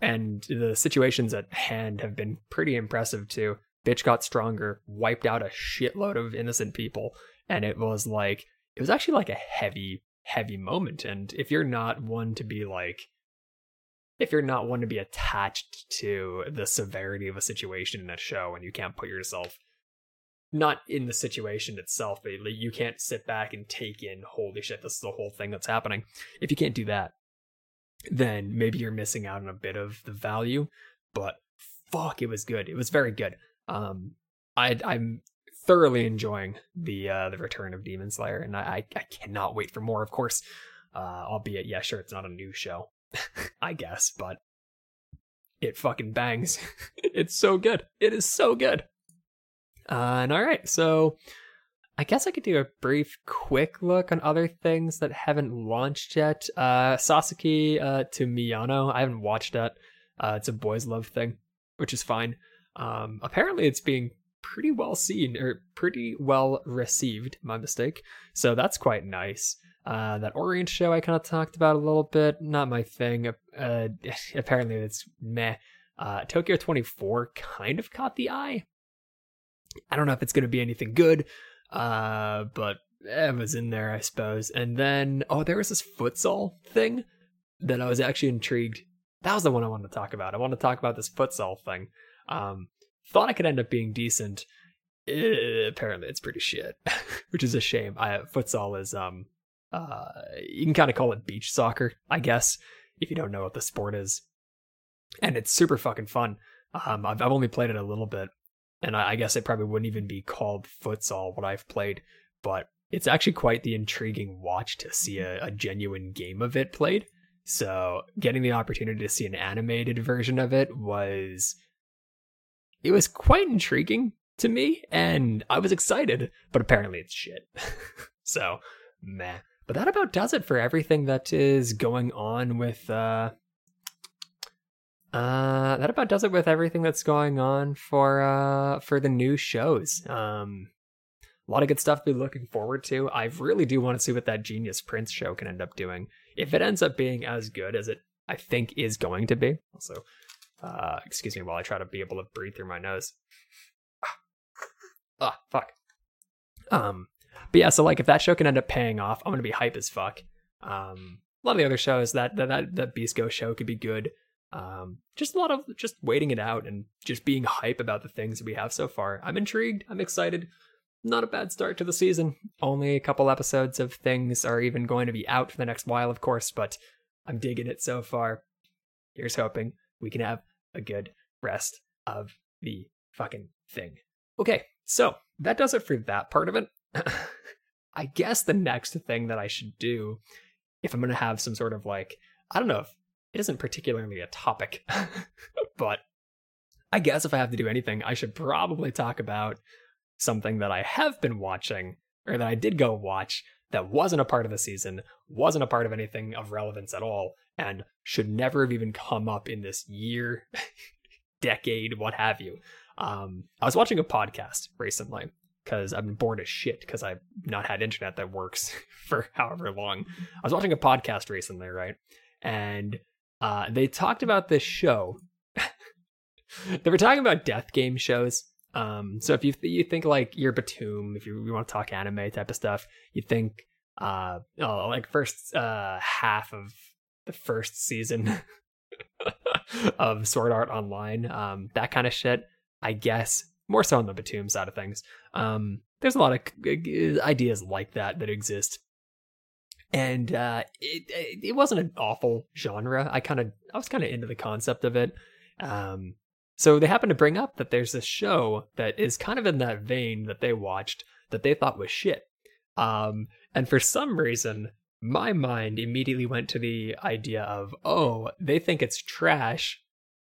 And the situations at hand have been pretty impressive too. Bitch got stronger, wiped out a shitload of innocent people, and it was like it was actually like a heavy, heavy moment. And if you're not one to be like if you're not one to be attached to the severity of a situation in a show and you can't put yourself not in the situation itself, but you can't sit back and take in, holy shit, this is the whole thing that's happening. If you can't do that, then maybe you're missing out on a bit of the value. But fuck, it was good. It was very good. Um, I, I'm thoroughly enjoying the uh, the return of Demon Slayer, and I, I cannot wait for more. Of course, uh, albeit yeah, sure, it's not a new show, I guess, but it fucking bangs. it's so good. It is so good. Uh, and all right, so I guess I could do a brief, quick look on other things that haven't launched yet. Uh, Sasaki uh, to Miyano, I haven't watched that. Uh, it's a boys' love thing, which is fine. Um, apparently, it's being pretty well seen or pretty well received. My mistake. So that's quite nice. Uh, that Orient show I kind of talked about a little bit, not my thing. Uh, apparently, it's meh. Uh, Tokyo 24 kind of caught the eye. I don't know if it's going to be anything good, uh, but it was in there, I suppose. And then, oh, there was this futsal thing that I was actually intrigued. That was the one I wanted to talk about. I want to talk about this futsal thing. Um, thought I could end up being decent. Uh, apparently, it's pretty shit, which is a shame. I, futsal is um, uh, you can kind of call it beach soccer, I guess, if you don't know what the sport is. And it's super fucking fun. Um, I've, I've only played it a little bit, and I, I guess it probably wouldn't even be called futsal what I've played, but it's actually quite the intriguing watch to see a, a genuine game of it played. So getting the opportunity to see an animated version of it was it was quite intriguing to me and I was excited, but apparently it's shit. so, meh. But that about does it for everything that is going on with uh uh, that about does it with everything that's going on for uh for the new shows. Um, a lot of good stuff to be looking forward to. I really do want to see what that Genius Prince show can end up doing. If it ends up being as good as it I think is going to be. Also, uh, excuse me while I try to be able to breathe through my nose. Ah, ah fuck. Um, but yeah, so like if that show can end up paying off, I'm gonna be hype as fuck. Um, a lot of the other shows that that that, that Beast Ghost show could be good. Um, just a lot of just waiting it out and just being hype about the things that we have so far. I'm intrigued. I'm excited. Not a bad start to the season. Only a couple episodes of things are even going to be out for the next while, of course, but I'm digging it so far. Here's hoping we can have a good rest of the fucking thing. Okay, so that does it for that part of it. I guess the next thing that I should do, if I'm going to have some sort of like, I don't know if it isn't particularly a topic, but I guess if I have to do anything, I should probably talk about something that I have been watching, or that I did go watch, that wasn't a part of the season, wasn't a part of anything of relevance at all, and should never have even come up in this year, decade, what have you. Um, I was watching a podcast recently because I've been bored as shit because I've not had internet that works for however long. I was watching a podcast recently, right? And uh, they talked about this show. they were talking about death game shows. Um, so if you th- you think like your Btooom, if you, you want to talk anime type of stuff, you think uh oh, like first uh half of the first season of Sword Art Online, um, that kind of shit. I guess more so on the Btooom side of things. Um, there's a lot of ideas like that that exist and uh, it it wasn't an awful genre. I kind of I was kind of into the concept of it. Um, so they happened to bring up that there's this show that is kind of in that vein that they watched that they thought was shit. Um, and for some reason, my mind immediately went to the idea of, oh, they think it's trash,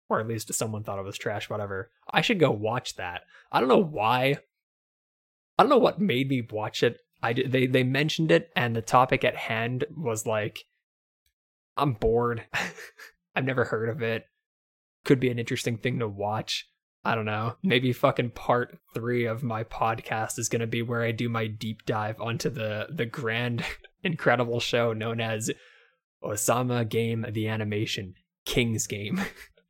or at least someone thought it was trash. Whatever. I should go watch that. I don't know why. I don't know what made me watch it I they they mentioned it, and the topic at hand was like, I'm bored. I've never heard of it. Could be an interesting thing to watch. I don't know. Maybe fucking part three of my podcast is gonna be where I do my deep dive onto the the grand, incredible show known as Osama Game the Animation. King's Game.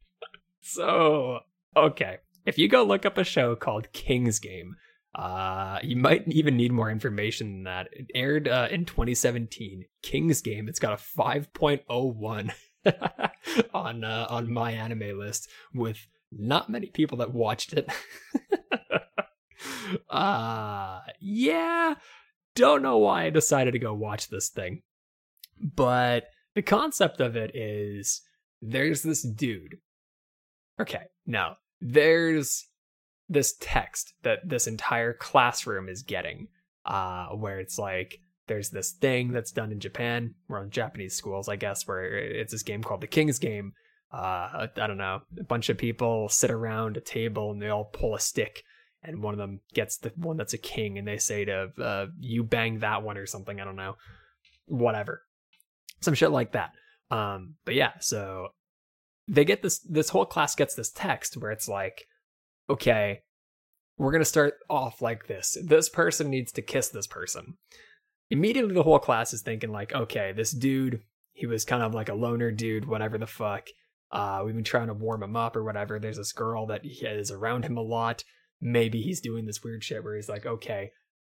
so, okay. If you go look up a show called King's Game, uh, you might even need more information than that. It aired uh, in 2017. King's Game. It's got a 5.01 on uh, on my anime list with not many people that watched it. uh yeah, don't know why I decided to go watch this thing. But the concept of it is there's this dude. Okay, now there's this text that this entire classroom is getting, uh, where it's like there's this thing that's done in Japan, or in Japanese schools, I guess, where it's this game called the King's Game. Uh, I don't know, a bunch of people sit around a table and they all pull a stick, and one of them gets the one that's a king, and they say to uh, you bang that one or something. I don't know, whatever, some shit like that. Um, but yeah, so they get this. This whole class gets this text where it's like, okay, we're gonna start off like this. This person needs to kiss this person immediately the whole class is thinking like, okay, this dude, he was kind of like a loner dude, whatever the fuck. Uh, we've been trying to warm him up or whatever. There's this girl that is around him a lot. Maybe he's doing this weird shit where he's like, okay,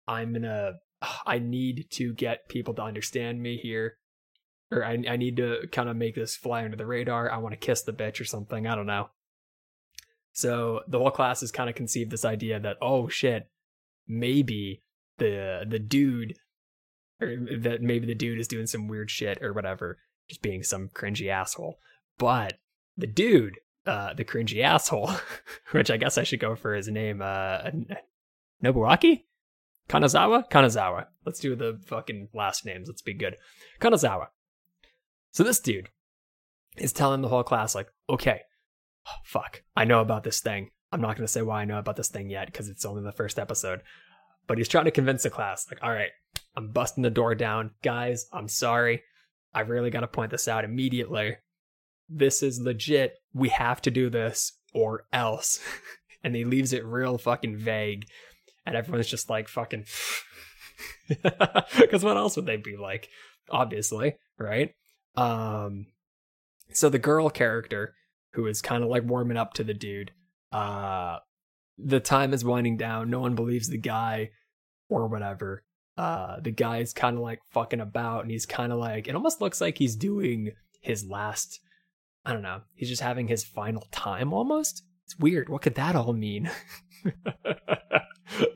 I'm gonna, I need to get people to understand me here. Or I, I need to kind of make this fly under the radar. I want to kiss the bitch or something. I don't know. So the whole class has kind of conceived this idea that, oh shit, maybe the the dude or that maybe the dude is doing some weird shit or whatever, just being some cringy asshole. But the dude, uh, the cringy asshole, which I guess I should go for his name, uh, Nobuaki? Kanazawa? Kanazawa. Let's do the fucking last names. Let's be good. Kanazawa. So this dude is telling the whole class, like, okay, oh, fuck, I know about this thing. I'm not going to say why I know about this thing yet because it's only the first episode. But he's trying to convince the class, like, all right, I'm busting the door down. Guys, I'm sorry. I really got to point this out immediately. This is legit. We have to do this or else. and he leaves it real fucking vague. And everyone's just like, fucking. Because what else would they be like? Obviously, right? Um, so the girl character, who is kind of like warming up to the dude, uh, the time is winding down. No one believes the guy or whatever. Uh the guy's kind of like fucking about and he's kind of like it almost looks like he's doing his last i don't know he's just having his final time almost? It's weird. What could that all mean?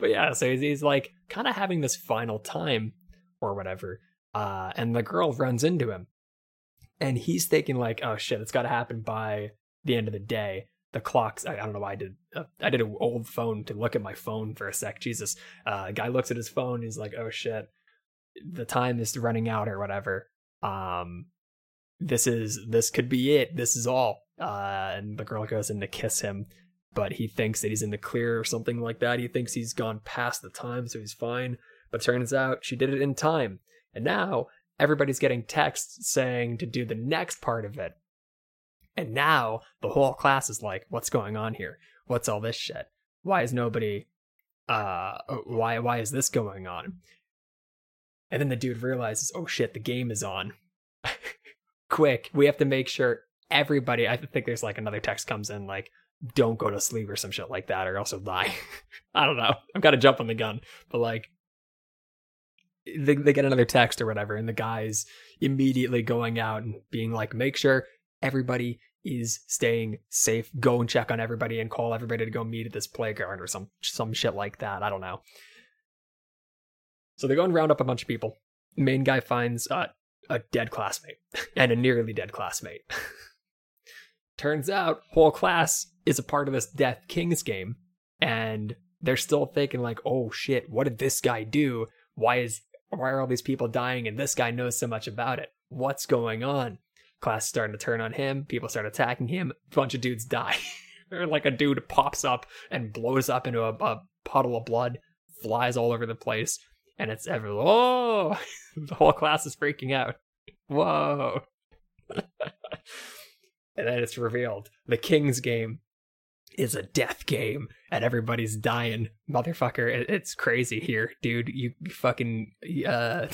But yeah so he's, he's like kind of having this final time or whatever. Uh and the girl runs into him and he's thinking like oh shit it's got to happen by the end of the day the clocks. I, I don't know why I did. Uh, I did an old phone to look at my phone for a sec. Jesus, uh, guy looks at his phone. He's like, "Oh shit, the time is running out or whatever." Um, this is this could be it. This is all. Uh, and the girl goes in to kiss him, but he thinks that he's in the clear or something like that. He thinks he's gone past the time, so he's fine. But turns out she did it in time, and now everybody's getting texts saying to do the next part of it and now the whole class is like, what's going on here? What's all this shit? Why is nobody uh why why is this going on? And then the dude realizes, oh shit, the game is on. Quick, we have to make sure everybody I think there's like another text comes in like don't go to sleep or some shit like that or else you'll die. I don't know. I've got to jump on the gun. But like they, they get another text or whatever and the guy's immediately going out and being like make sure everybody is staying safe. Go and check on everybody and call everybody to go meet at this playground or some some shit like that. I don't know. So they go and round up a bunch of people. Main guy finds uh, a dead classmate and a nearly dead classmate. Turns out whole class is a part of this Death Kings game, and they're still thinking like, "Oh shit, what did this guy do? Why is why are all these people dying and this guy knows so much about it? What's going on?" Class starting to turn on him. People start attacking him. A bunch of dudes die. like a dude pops up and blows up into a, a puddle of blood, flies all over the place, and it's ever oh, the whole class is freaking out. Whoa. and then it's revealed the King's game is a death game and everybody's dying. Motherfucker, it's crazy here, dude. You fucking uh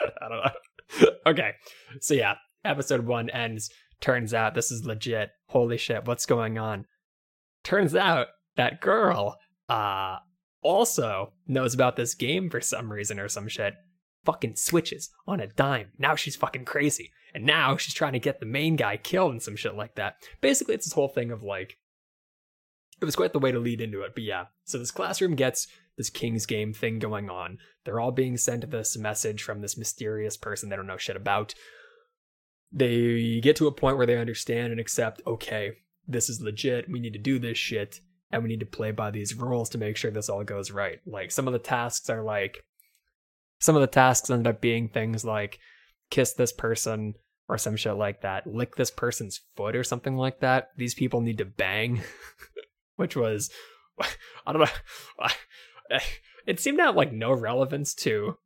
I don't know. okay. So yeah, episode one ends Turns out this is legit. Holy shit, what's going on? Turns out that girl uh also knows about this game for some reason or some shit. Fucking switches on a dime. Now she's fucking crazy. And now she's trying to get the main guy killed and some shit like that. Basically, it's this whole thing of like, it was quite the way to lead into it. But yeah, so this classroom gets this King's Game thing going on. They're all being sent this message from this mysterious person they don't know shit about. They get to a point where they understand and accept, okay, this is legit. We need to do this shit and we need to play by these rules to make sure this all goes right. Like some of the tasks are like some of the tasks end up being things like kiss this person or some shit like that, lick this person's foot or something like that. These people need to bang, which was I don't know. It seemed to have like no relevance to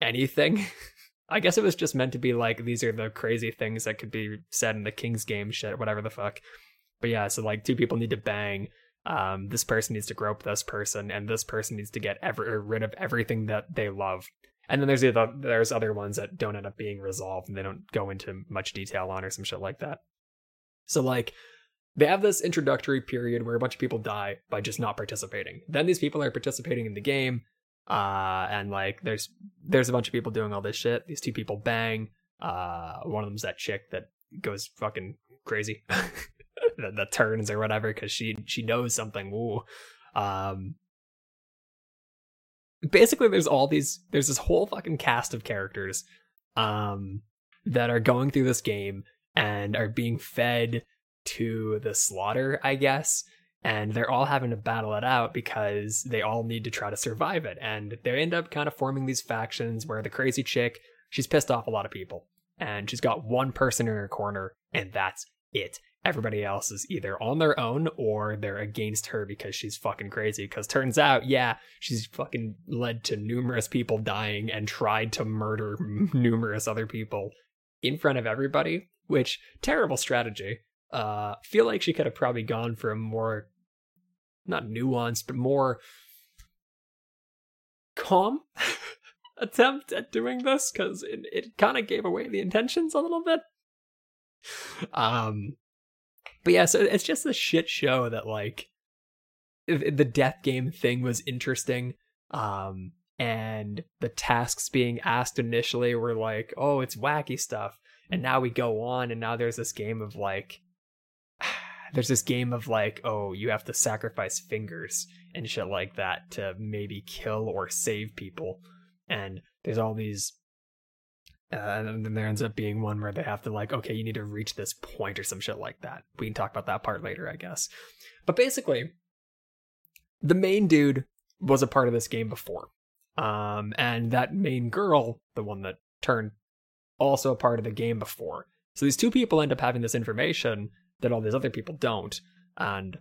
anything. I guess it was just meant to be like these are the crazy things that could be said in the King's game shit, whatever the fuck. But yeah, so like two people need to bang um, this person needs to grope this person, and this person needs to get ever rid of everything that they love. And then there's the there's other ones that don't end up being resolved, and they don't go into much detail on or some shit like that. So like they have this introductory period where a bunch of people die by just not participating. Then these people are participating in the game, uh, and like there's there's a bunch of people doing all this shit. These two people bang. Uh, one of them's that chick that goes fucking crazy. the, the turns or whatever because she she knows something. Um, basically, there's all these. There's this whole fucking cast of characters, um, that are going through this game and are being fed to the slaughter, I guess. And they're all having to battle it out because they all need to try to survive it. And they end up kind of forming these factions where the crazy chick, she's pissed off a lot of people. And she's got one person in her corner, and that's it everybody else is either on their own or they're against her because she's fucking crazy. Because turns out, yeah, she's fucking led to numerous people dying and tried to murder numerous other people in front of everybody, which terrible strategy. Uh, feel like she could have probably gone for a more, not nuanced, but more calm attempt at doing this because it, it kind of gave away the intentions a little bit. Um, but yeah, so it's just a shit show that like the death game thing was interesting. Um, and the tasks being asked initially were like, oh, it's wacky stuff. And now we go on, and now there's this game of like, there's this game of like, oh, you have to sacrifice fingers and shit like that to maybe kill or save people. And there's all these uh, and then there ends up being one where they have to like, okay, you need to reach this point or some shit like that. We can talk about that part later, I guess. But basically, the main dude was a part of this game before. Um, and that main girl, the one that turned also a part of the game before. So these two people end up having this information that all these other people don't. And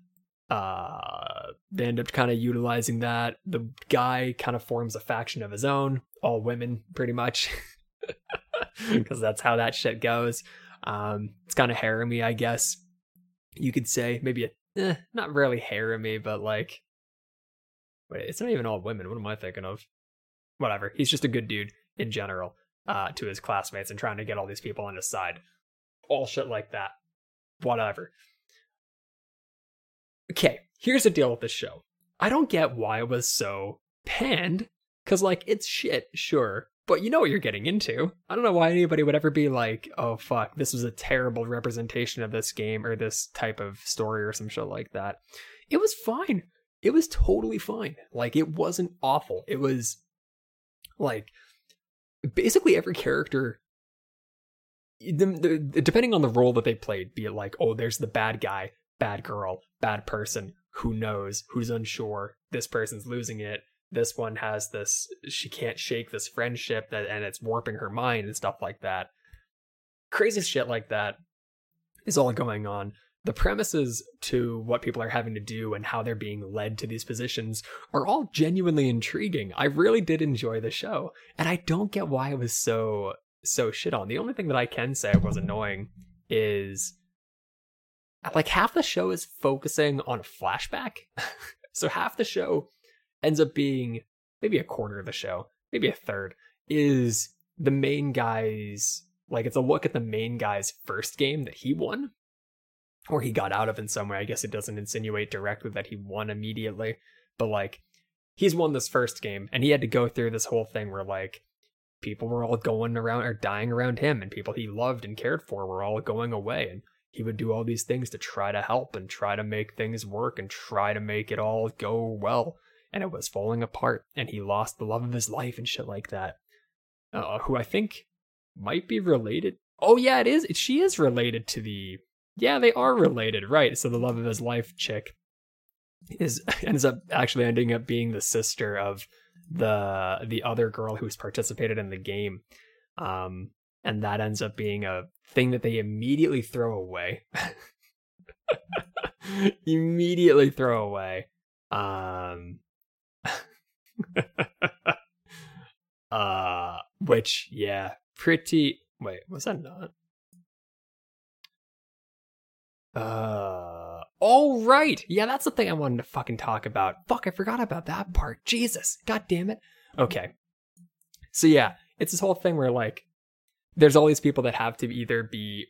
uh, they end up kind of utilizing that. The guy kind of forms a faction of his own, all women, pretty much. because that's how that shit goes. Um, it's kind of harem I guess you could say. Maybe a, eh, not really harem but like, wait, it's not even all women. What am I thinking of? Whatever. He's just a good dude in general uh, to his classmates and trying to get all these people on his side. All shit like that. Whatever. Okay, here's the deal with this show. I don't get why it was so panned, because, like, it's shit, sure, but you know what you're getting into. I don't know why anybody would ever be like, oh fuck, this was a terrible representation of this game or this type of story or some shit like that. It was fine. It was totally fine. Like, it wasn't awful. It was like basically every character depending on the role that they played, be it like, oh, there's the bad guy, bad girl, bad person, who knows, who's unsure, this person's losing it, this one has this she can't shake this friendship that and it's warping her mind and stuff like that. Crazy shit like that is all going on. The premises to what people are having to do and how they're being led to these positions are all genuinely intriguing. I really did enjoy the show and i don't get why it was so so shit on the only thing that i can say was annoying is like half the show is focusing on a flashback so half the show ends up being maybe a quarter of the show, maybe a third, is the main guy's Like it's a look at the main guy's first game that he won, or he got out of in some way. I guess it doesn't insinuate directly that he won immediately, but like he's won this first game and he had to go through this whole thing where like people were all going around or dying around him and people he loved and cared for were all going away and he would do all these things to try to help and try to make things work and try to make it all go well. And it was falling apart and he lost the love of his life and shit like that. Uh, who i think might be related oh yeah it is she is related to the yeah they are related right so the love of his life chick is ends up actually ending up being the sister of the the other girl who's participated in the game. Um and that ends up being a thing that they immediately throw away. Immediately throw away. Um uh which yeah pretty wait was that not? Uh all right. Yeah, that's the thing I wanted to fucking talk about. Fuck, I forgot about that part. Jesus. God damn it. Okay. So yeah, it's this whole thing where like there's all these people that have to either be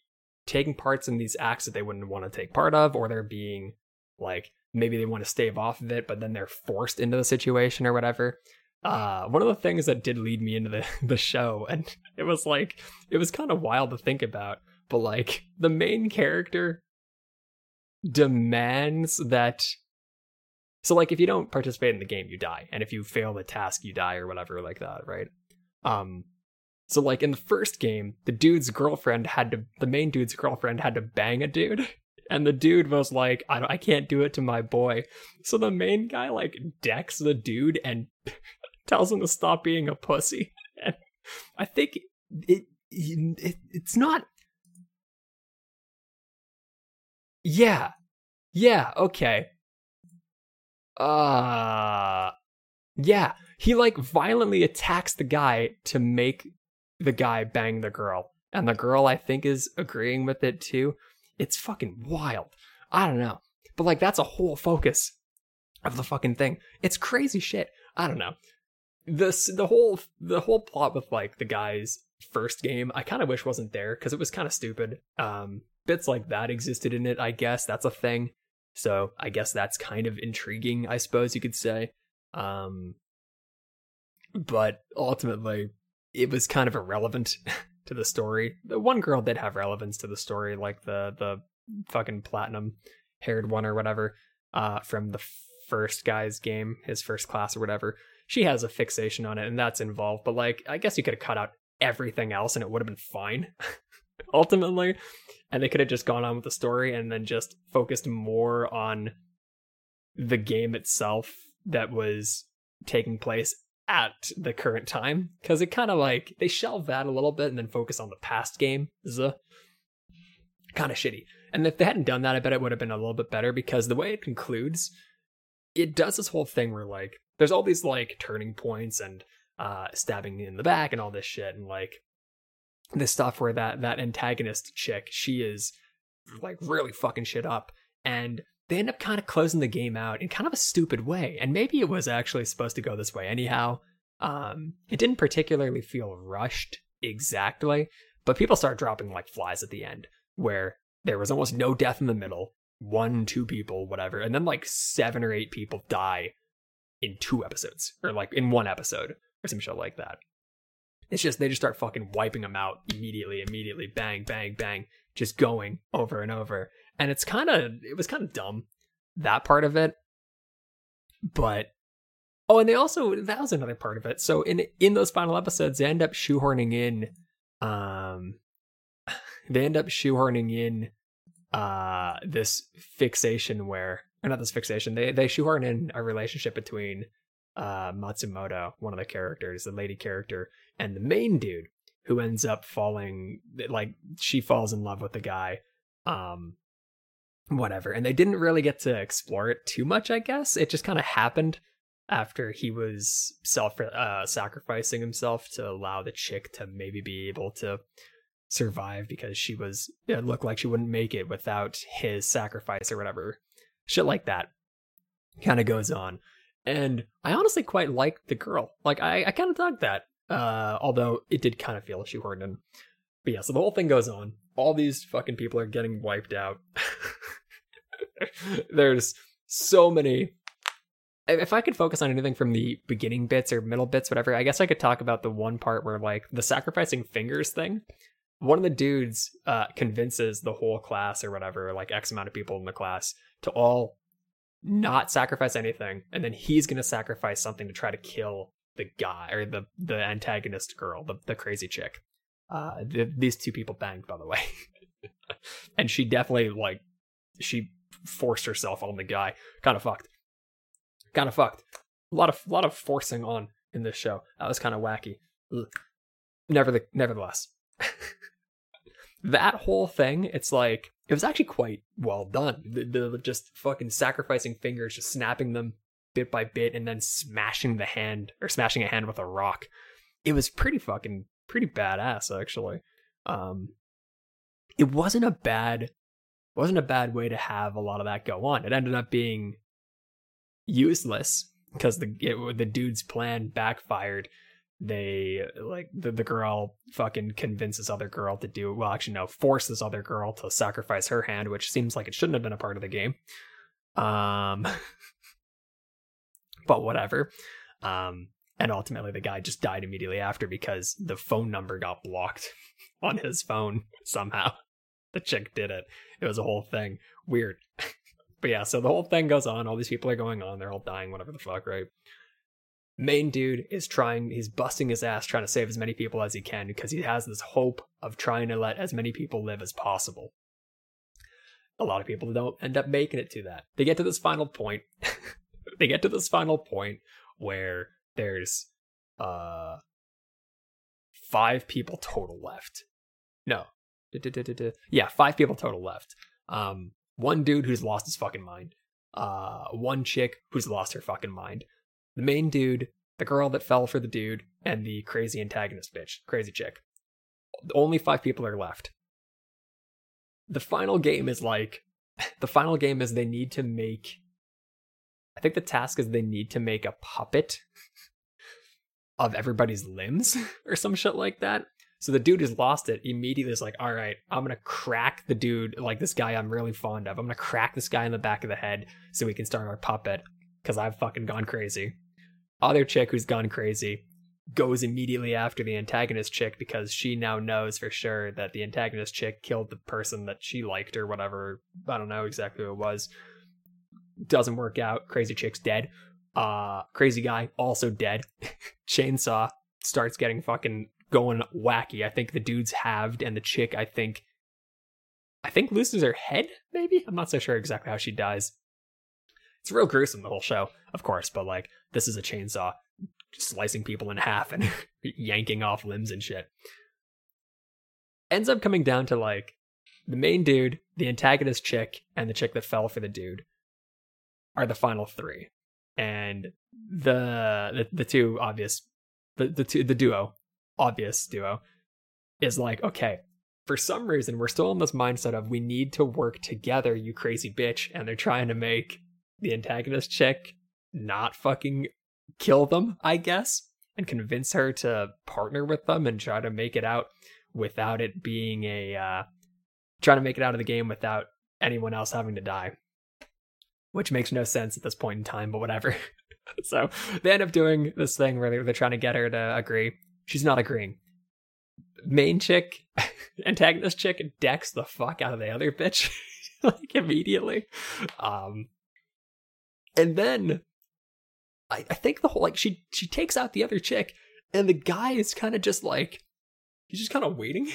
taking parts in these acts that they wouldn't want to take part of, or they're being like maybe they want to stave off of it, but then they're forced into the situation or whatever. Uh, one of the things that did lead me into the, the show, and it was like, it was kind of wild to think about, but like the main character demands that so like if you don't participate in the game you die and if you fail the task you die or whatever like that right? Um so like in the first game the dude's girlfriend had to the main dude's girlfriend had to bang a dude and the dude was like i don't i can't do it to my boy. So the main guy like decks the dude and tells him to stop being a pussy and i think it, it it's not Yeah. Yeah, okay. Uh Yeah, he like violently attacks the guy to make the guy bang the girl. And the girl I think is agreeing with it too. It's fucking wild. I don't know. But like that's a whole focus of the fucking thing. It's crazy shit. I don't know. This the whole the whole plot with like the guy's first game, I kind of wish wasn't there because it was kind of stupid. Um, bits like that existed in it, I guess. That's a thing. So I guess that's kind of intriguing, I suppose you could say. Um, but ultimately, it was kind of irrelevant to the story. The one girl did have relevance to the story, like the the fucking platinum haired one or whatever, uh, from the first guy's game, his first class or whatever. She has a fixation on it, and that's involved. But like, I guess you could have cut out everything else, and it would have been fine. ultimately, and they could have just gone on with the story and then just focused more on the game itself that was taking place at the current time. Because it kind of like they shelve that a little bit and then focus on the past game. Kind of shitty. And if they hadn't done that i bet it would have been a little bit better because the way it concludes it does this whole thing where like there's all these like turning points and uh stabbing me in the back and all this shit and like this stuff where that that antagonist chick she is like really fucking shit up and they end up kind of closing the game out in kind of a stupid way and maybe it was actually supposed to go this way anyhow. Um it didn't particularly feel rushed exactly but people start dropping like flies at the end where there was almost no death in the middle one two people whatever and then like seven or eight people die in two episodes or like in one episode or some shit like that it's just they just start fucking wiping them out immediately, immediately, bang, bang, bang, just going over and over. And it's kind of it was kind of dumb that part of it. But oh, and they also that was another part of it. So in in those final episodes, they end up shoehorning in um they end up shoehorning in uh this fixation where or not this fixation, they they shoehorn in a relationship between uh, Matsumoto, one of the characters, the lady character, and the main dude who ends up falling like she falls in love with the guy. Um, whatever. And they didn't really get to explore it too much, I guess. It just kind of happened after he was self uh, sacrificing himself to allow the chick to maybe be able to survive because she was it looked like she wouldn't make it without his sacrifice or whatever. Shit like that kind of goes on and I honestly quite like the girl. Like I, I kind of dug that. Uh, although it did kind of feel shoehorned in. But yeah, so the whole thing goes on. All these fucking people are getting wiped out. There's so many. If I could focus on anything from the beginning bits or middle bits, whatever, I guess I could talk about the one part where, like, the sacrificing fingers thing. One of the dudes uh, convinces the whole class or whatever, like X amount of people in the class, to all not sacrifice anything, and then he's gonna sacrifice something to try to kill the guy or the the antagonist girl, the the crazy chick. Uh, the, these two people banged, by the way, and she definitely like she forced herself on the guy. Kind of fucked. Kind of fucked. A lot of a lot of forcing on in this show. That was kind of wacky. Never the, nevertheless, that whole thing. It's like it was actually quite well done. The, the just fucking sacrificing fingers, just snapping them bit by bit, and then smashing the hand or smashing a hand with a rock. It was pretty fucking pretty badass actually. Um, it wasn't a bad wasn't a bad way to have a lot of that go on. It ended up being useless because the it, the dude's plan backfired. They like the the girl fucking convinces other girl to do well. Actually, no, force this other girl to sacrifice her hand, which seems like it shouldn't have been a part of the game. Um, but whatever. Um, and ultimately, the guy just died immediately after because the phone number got blocked on his phone somehow. The chick did it. It was a whole thing. Weird. but yeah, so the whole thing goes on. All these people are going on. They're all dying, whatever the fuck, right? Main dude is trying, he's busting his ass trying to save as many people as he can because he has this hope of trying to let as many people live as possible. A lot of people don't end up making it to that. They get to this final point. they get to this final point where there's uh five people total left. No. Yeah, five people total left. Um one dude who's lost his fucking mind. Uh one chick who's lost her fucking mind. The main dude, the girl that fell for the dude, and the crazy antagonist bitch, crazy chick. Only five people are left. The final game is like the final game is they need to make I think the task is they need to make a puppet of everybody's limbs or some shit like that. So the dude has lost it immediately. Is like, all right, I'm gonna crack the dude, like this guy I'm really fond of. I'm gonna crack this guy in the back of the head so we can start our puppet because I've fucking gone crazy. Other chick who's gone crazy goes immediately after the antagonist chick because she now knows for sure that the antagonist chick killed the person that she liked or whatever. I don't know exactly who it was. Doesn't work out. Crazy chick's dead. Uh, crazy guy also dead. Chainsaw starts getting fucking going wacky. I think the dude's halved, and the chick, I think, I think loses her head. Maybe I'm not so sure exactly how she dies. It's real gruesome the whole show, of course, but like this is a chainsaw slicing people in half and yanking off limbs and shit. Ends up coming down to like the main dude, the antagonist chick, and the chick that fell for the dude are the final three and the the, the two obvious the the two the duo obvious duo is like okay for some reason we're still in this mindset of we need to work together you crazy bitch and they're trying to make the antagonist chick not fucking kill them i guess and convince her to partner with them and try to make it out without it being a uh trying to make it out of the game without anyone else having to die which makes no sense at this point in time, but whatever. so they end up doing this thing where they're trying to get her to agree. She's not agreeing. Main chick, antagonist chick, decks the fuck out of the other bitch, like immediately. Um, and then I, I think the whole like she she takes out the other chick, and the guy is kind of just like he's just kind of waiting.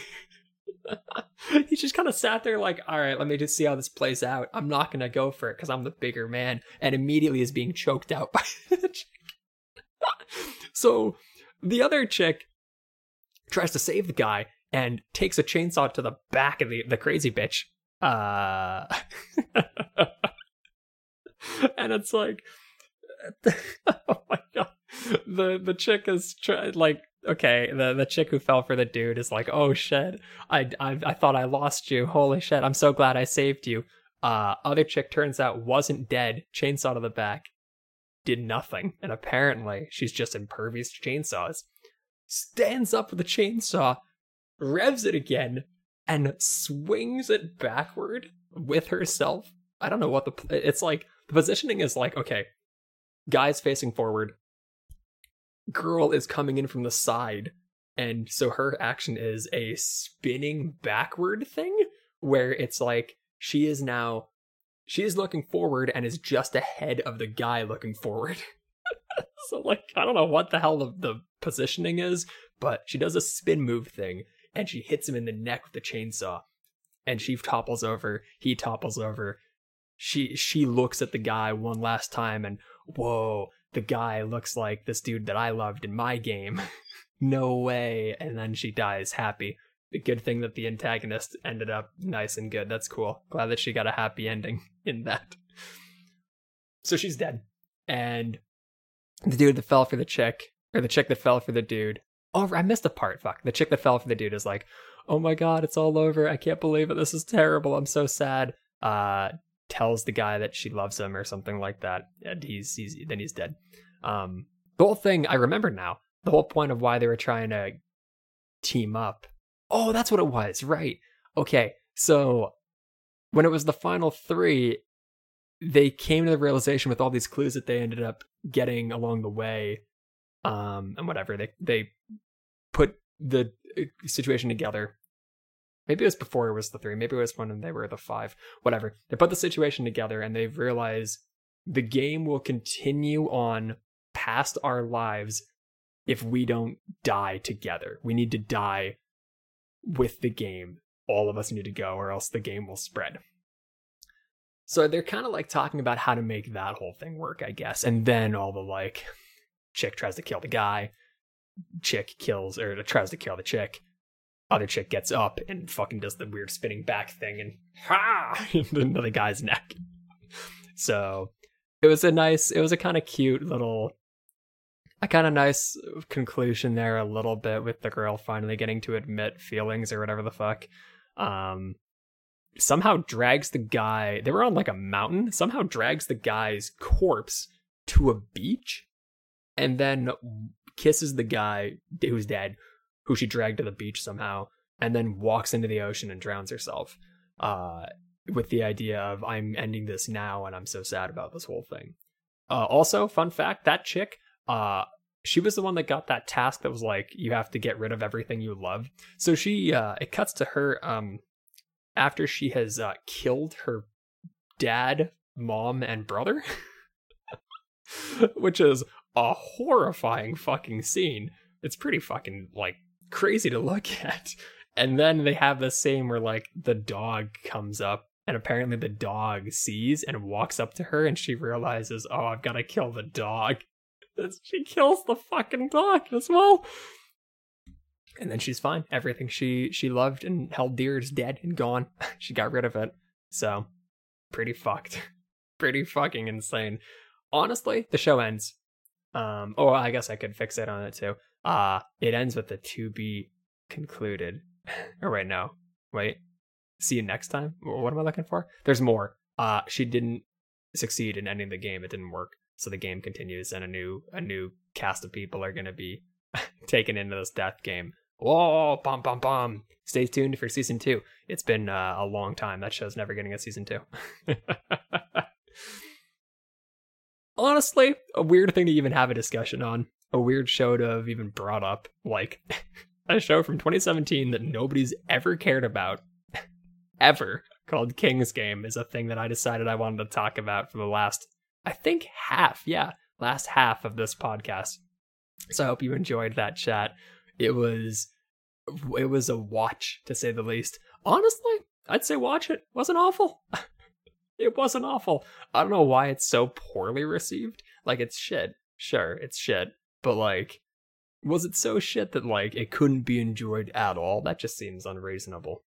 he just kind of sat there like, all right, let me just see how this plays out. I'm not gonna go for it because I'm the bigger man, and immediately is being choked out by the chick. so the other chick tries to save the guy and takes a chainsaw to the back of the, the crazy bitch. Uh and it's like oh my god. The the chick is try, like okay, the the chick who fell for the dude is like, "Oh shit. I I I thought I lost you. Holy shit. I'm so glad I saved you." Uh other chick turns out wasn't dead. Chainsaw to the back. Did nothing. And apparently she's just impervious to chainsaws. Stands up with a chainsaw revs it again, and swings it backward with herself. I don't know what the it's like. The positioning is like okay, guys facing forward, girl is coming in from the side, and so her action is a spinning backward thing where it's like she is now she is looking forward and is just ahead of the guy looking forward. so like I don't know what the hell the, the positioning is, but she does a spin move thing and she hits him in the neck with the chainsaw. And she topples over, he topples over. She she looks at the guy one last time and whoa, the guy looks like this dude that I loved in my game. no way. And then she dies happy. The good thing that the antagonist ended up nice and good. That's cool. Glad that she got a happy ending in that. So she's dead. And the dude that fell for the chick, or the chick that fell for the dude. Oh, I missed a part. Fuck. The chick that fell for the dude is like, oh my god, it's all over. I can't believe it. This is terrible. I'm so sad. Uh, tells the guy that she loves him or something like that, and he's he's then he's dead. Um, the whole thing I remember now. The whole point of why they were trying to team up. Oh, that's what it was. Right. Okay. So when it was the final three, they came to the realization with all these clues that they ended up getting along the way, um, and whatever they they put the uh, situation together maybe it was before it was the three. Maybe it was when they were the five. Whatever. They put the situation together and they realize the game will continue on past our lives if we don't die together. We need to die with the game. All of us need to go or else the game will spread. So they're kind of like talking about how to make that whole thing work i guess. And then all the like chick tries to kill the guy. Chick kills or tries to kill the chick other chick gets up and fucking does the weird spinning back thing and ha into the guy's neck. So it was a nice, it was a kind of cute little, a kind of nice conclusion there, a little bit with the girl finally getting to admit feelings or whatever the fuck. Um, somehow drags the guy, they were on like a mountain, somehow drags the guy's corpse to a beach and then kisses the guy who's dead who she dragged to the beach somehow, and then walks into the ocean and drowns herself. Uh, with the idea of I'm ending this now, and I'm so sad about this whole thing. Uh, also, fun fact: that chick, uh, she was the one that got that task that was like you have to get rid of everything you love. So she, uh, it cuts to her um, after she has uh, killed her dad, mom, and brother, which is a horrifying fucking scene. It's pretty fucking like crazy to look at. And then they have the same where like the dog comes up and apparently the dog sees and walks up to her and she realizes, oh, I've got to kill the dog. She kills the fucking dog as well. And then she's fine. Everything she she loved and held dear is dead and gone. she got rid of it. So, pretty fucked. pretty fucking insane. Honestly, the show ends. Um, oh, I guess I could fix it on it too. Uh, it ends with the to be concluded. or wait, no. Wait. See you next time? What am I looking for? There's more. Uh, she didn't succeed in ending the game. It didn't work. So the game continues and a new a new cast of people are gonna be taken into this death game. Whoa, bum bum bum. Stay tuned for season two. It's been uh, a long time. That show's never getting a season two. Honestly, a weird thing to even have a discussion on a weird show to have even brought up. Like a show from 2017 that nobody's ever cared about, ever, called King's Game, is a thing that I decided I wanted to talk about for the last, I think, half, yeah, last half of this podcast. So I hope you enjoyed that chat. It was it was a watch to say the least. Honestly, I'd say watch it. Wasn't awful. it wasn't awful. I don't know why it's so poorly received. Like it's shit. Sure, it's shit. But like, was it so shit that like it couldn't be enjoyed at all? That just seems unreasonable.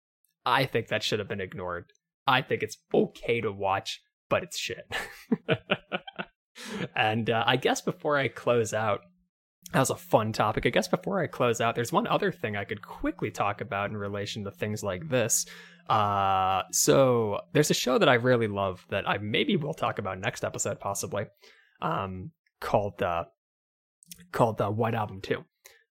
I think that should have been ignored. I think it's okay to watch, but it's shit. and uh, I guess before I close out, that was a fun topic. I guess before I close out, there's one other thing I could quickly talk about in relation to things like this. Uh, so there's a show that I really love that I maybe will talk about next episode, possibly, um, called uh, called the White Album 2.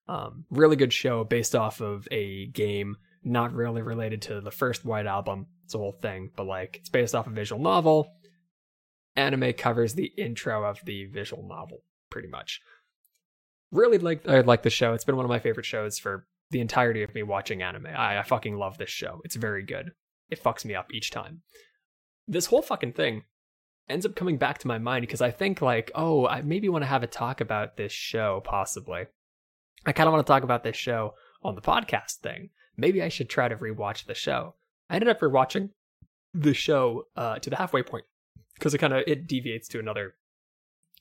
Um, really good show based off of a game not really related to the first White Album. It's a whole thing, but like it's based off a visual novel. Anime covers the intro of the visual novel, pretty much. Really like I like the show. It's been one of my favorite shows for the entirety of me watching anime. I, I fucking love this show. It's very good. It fucks me up each time. This whole fucking thing ends up coming back to my mind because I think like, oh, I maybe want to have a talk about this show possibly. I kind of want to talk about this show on the podcast thing. Maybe I should try to rewatch the show. I ended up rewatching the show uh, to the halfway point because it kind of it deviates to another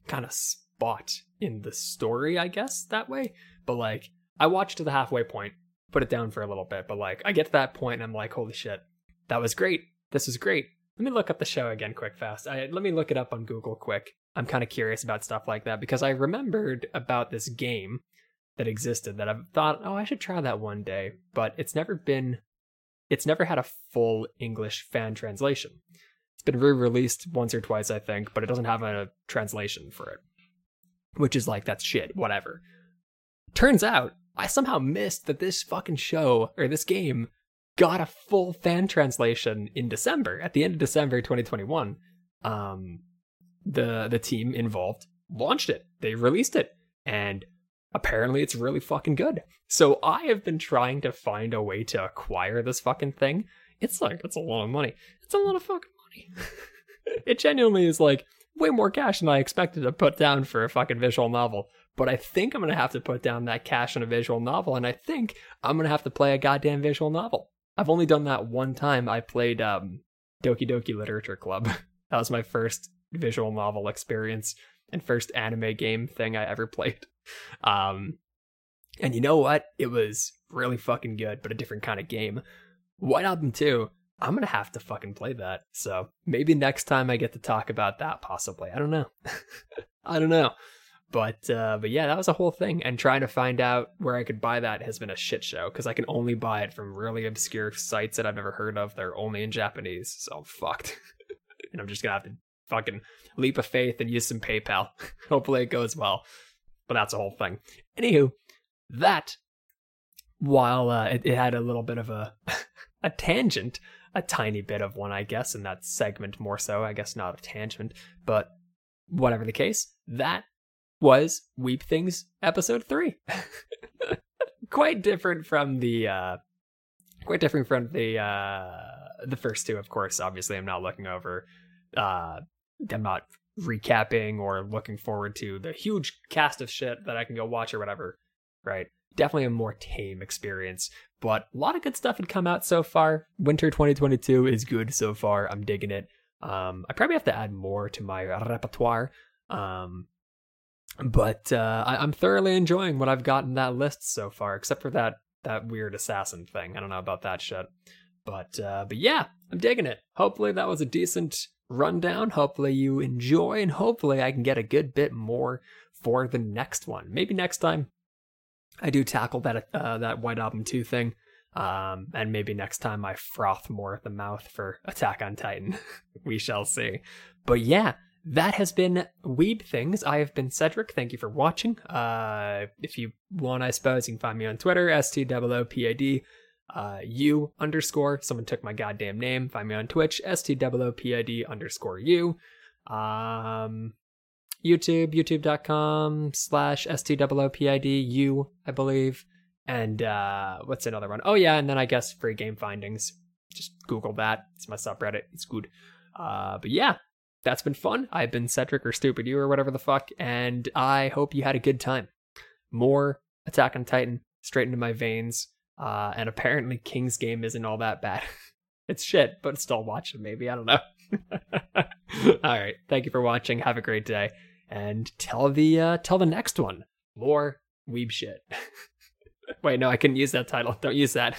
kind of spot in the story, I guess that way. But like, I watched to the halfway point, put it down for a little bit, but like, I get to that point and I'm like, holy shit, that was great. This is great. Let me look up the show again, quick, fast. I, let me look it up on Google, quick. I'm kind of curious about stuff like that because I remembered about this game that existed that I've thought, oh, I should try that one day, but it's never been, it's never had a full English fan translation. It's been re-released once or twice, I think, but it doesn't have a translation for it, which is like that's shit. Whatever. Turns out I somehow missed that this fucking show or this game got a full fan translation in December at the end of December 2021. Um, the the team involved launched it. They released it, and apparently it's really fucking good. So I have been trying to find a way to acquire this fucking thing. It's like it's a lot of money. It's a lot of fucking money. it genuinely is like way more cash than I expected to put down for a fucking visual novel. But I think I'm gonna have to put down that cash on a visual novel, and I think I'm gonna have to play a goddamn visual novel. I've only done that one time. I played um, Doki Doki Literature Club. that was my first visual novel experience and first anime game thing I ever played. Um, and you know what? It was really fucking good, but a different kind of game. White Album 2, I'm gonna have to fucking play that. So maybe next time I get to talk about that, possibly. I don't know. I don't know. But uh, but yeah, that was a whole thing. And trying to find out where I could buy that has been a shit show because I can only buy it from really obscure sites that I've never heard of. They're only in Japanese, so I'm fucked. and I'm just gonna have to fucking leap of faith and use some PayPal. Hopefully it goes well but that's a whole thing. Anywho, that while uh, it, it, had a little bit of a a tangent, a tiny bit of one, I guess, in that segment more so. I guess not a tangent, but whatever the case, that was Weeb Things episode three. quite different from the uh, quite different from the uh, the first two. Of course, obviously, I'm not looking over. Uh, I'm not recapping or looking forward to the huge cast of shit that I can go watch or whatever, right? Definitely a more tame experience, but a lot of good stuff had come out so far. Winter 2022 is good so far. I'm digging it. Um, I probably have to add more to my repertoire. Um, but uh, I, am thoroughly enjoying what I've got in that list so far, except for that that weird assassin thing. I don't know about that shit. But uh, but yeah, I'm digging it. Hopefully that was a decent rundown. Hopefully you enjoy, and hopefully I can get a good bit more for the next one. Maybe next time I do tackle that uh, that White Album two thing. Um, and maybe next time I froth more at the mouth for Attack on Titan. we shall see. But yeah, that has been Weeb Things. I have been Cedric. Thank you for watching. Uh, if you want, I suppose, you can find me on Twitter, S-T-O-O-P-A-D uh, you underscore, someone took my goddamn name. Find me on Twitch, S-T-O-O-P-I-D underscore you. Um, YouTube, youtube.com slash S-T-O-O-P-I-D, you, I believe. And, uh, what's another one? Oh yeah, and then I guess free game findings. Just Google that. It's my subreddit. It's good. Uh, but yeah, that's been fun. I've been Cedric or Stupid You or whatever the fuck, and I hope you had a good time. More Attack on Titan straight into my veins. Uh, and apparently King's game isn't all that bad. it's shit, but still watch it maybe. I don't know. all right. Thank you for watching. Have a great day. And tell the uh tell the next one. More weeb shit. Wait, no, I couldn't use that title. Don't use that.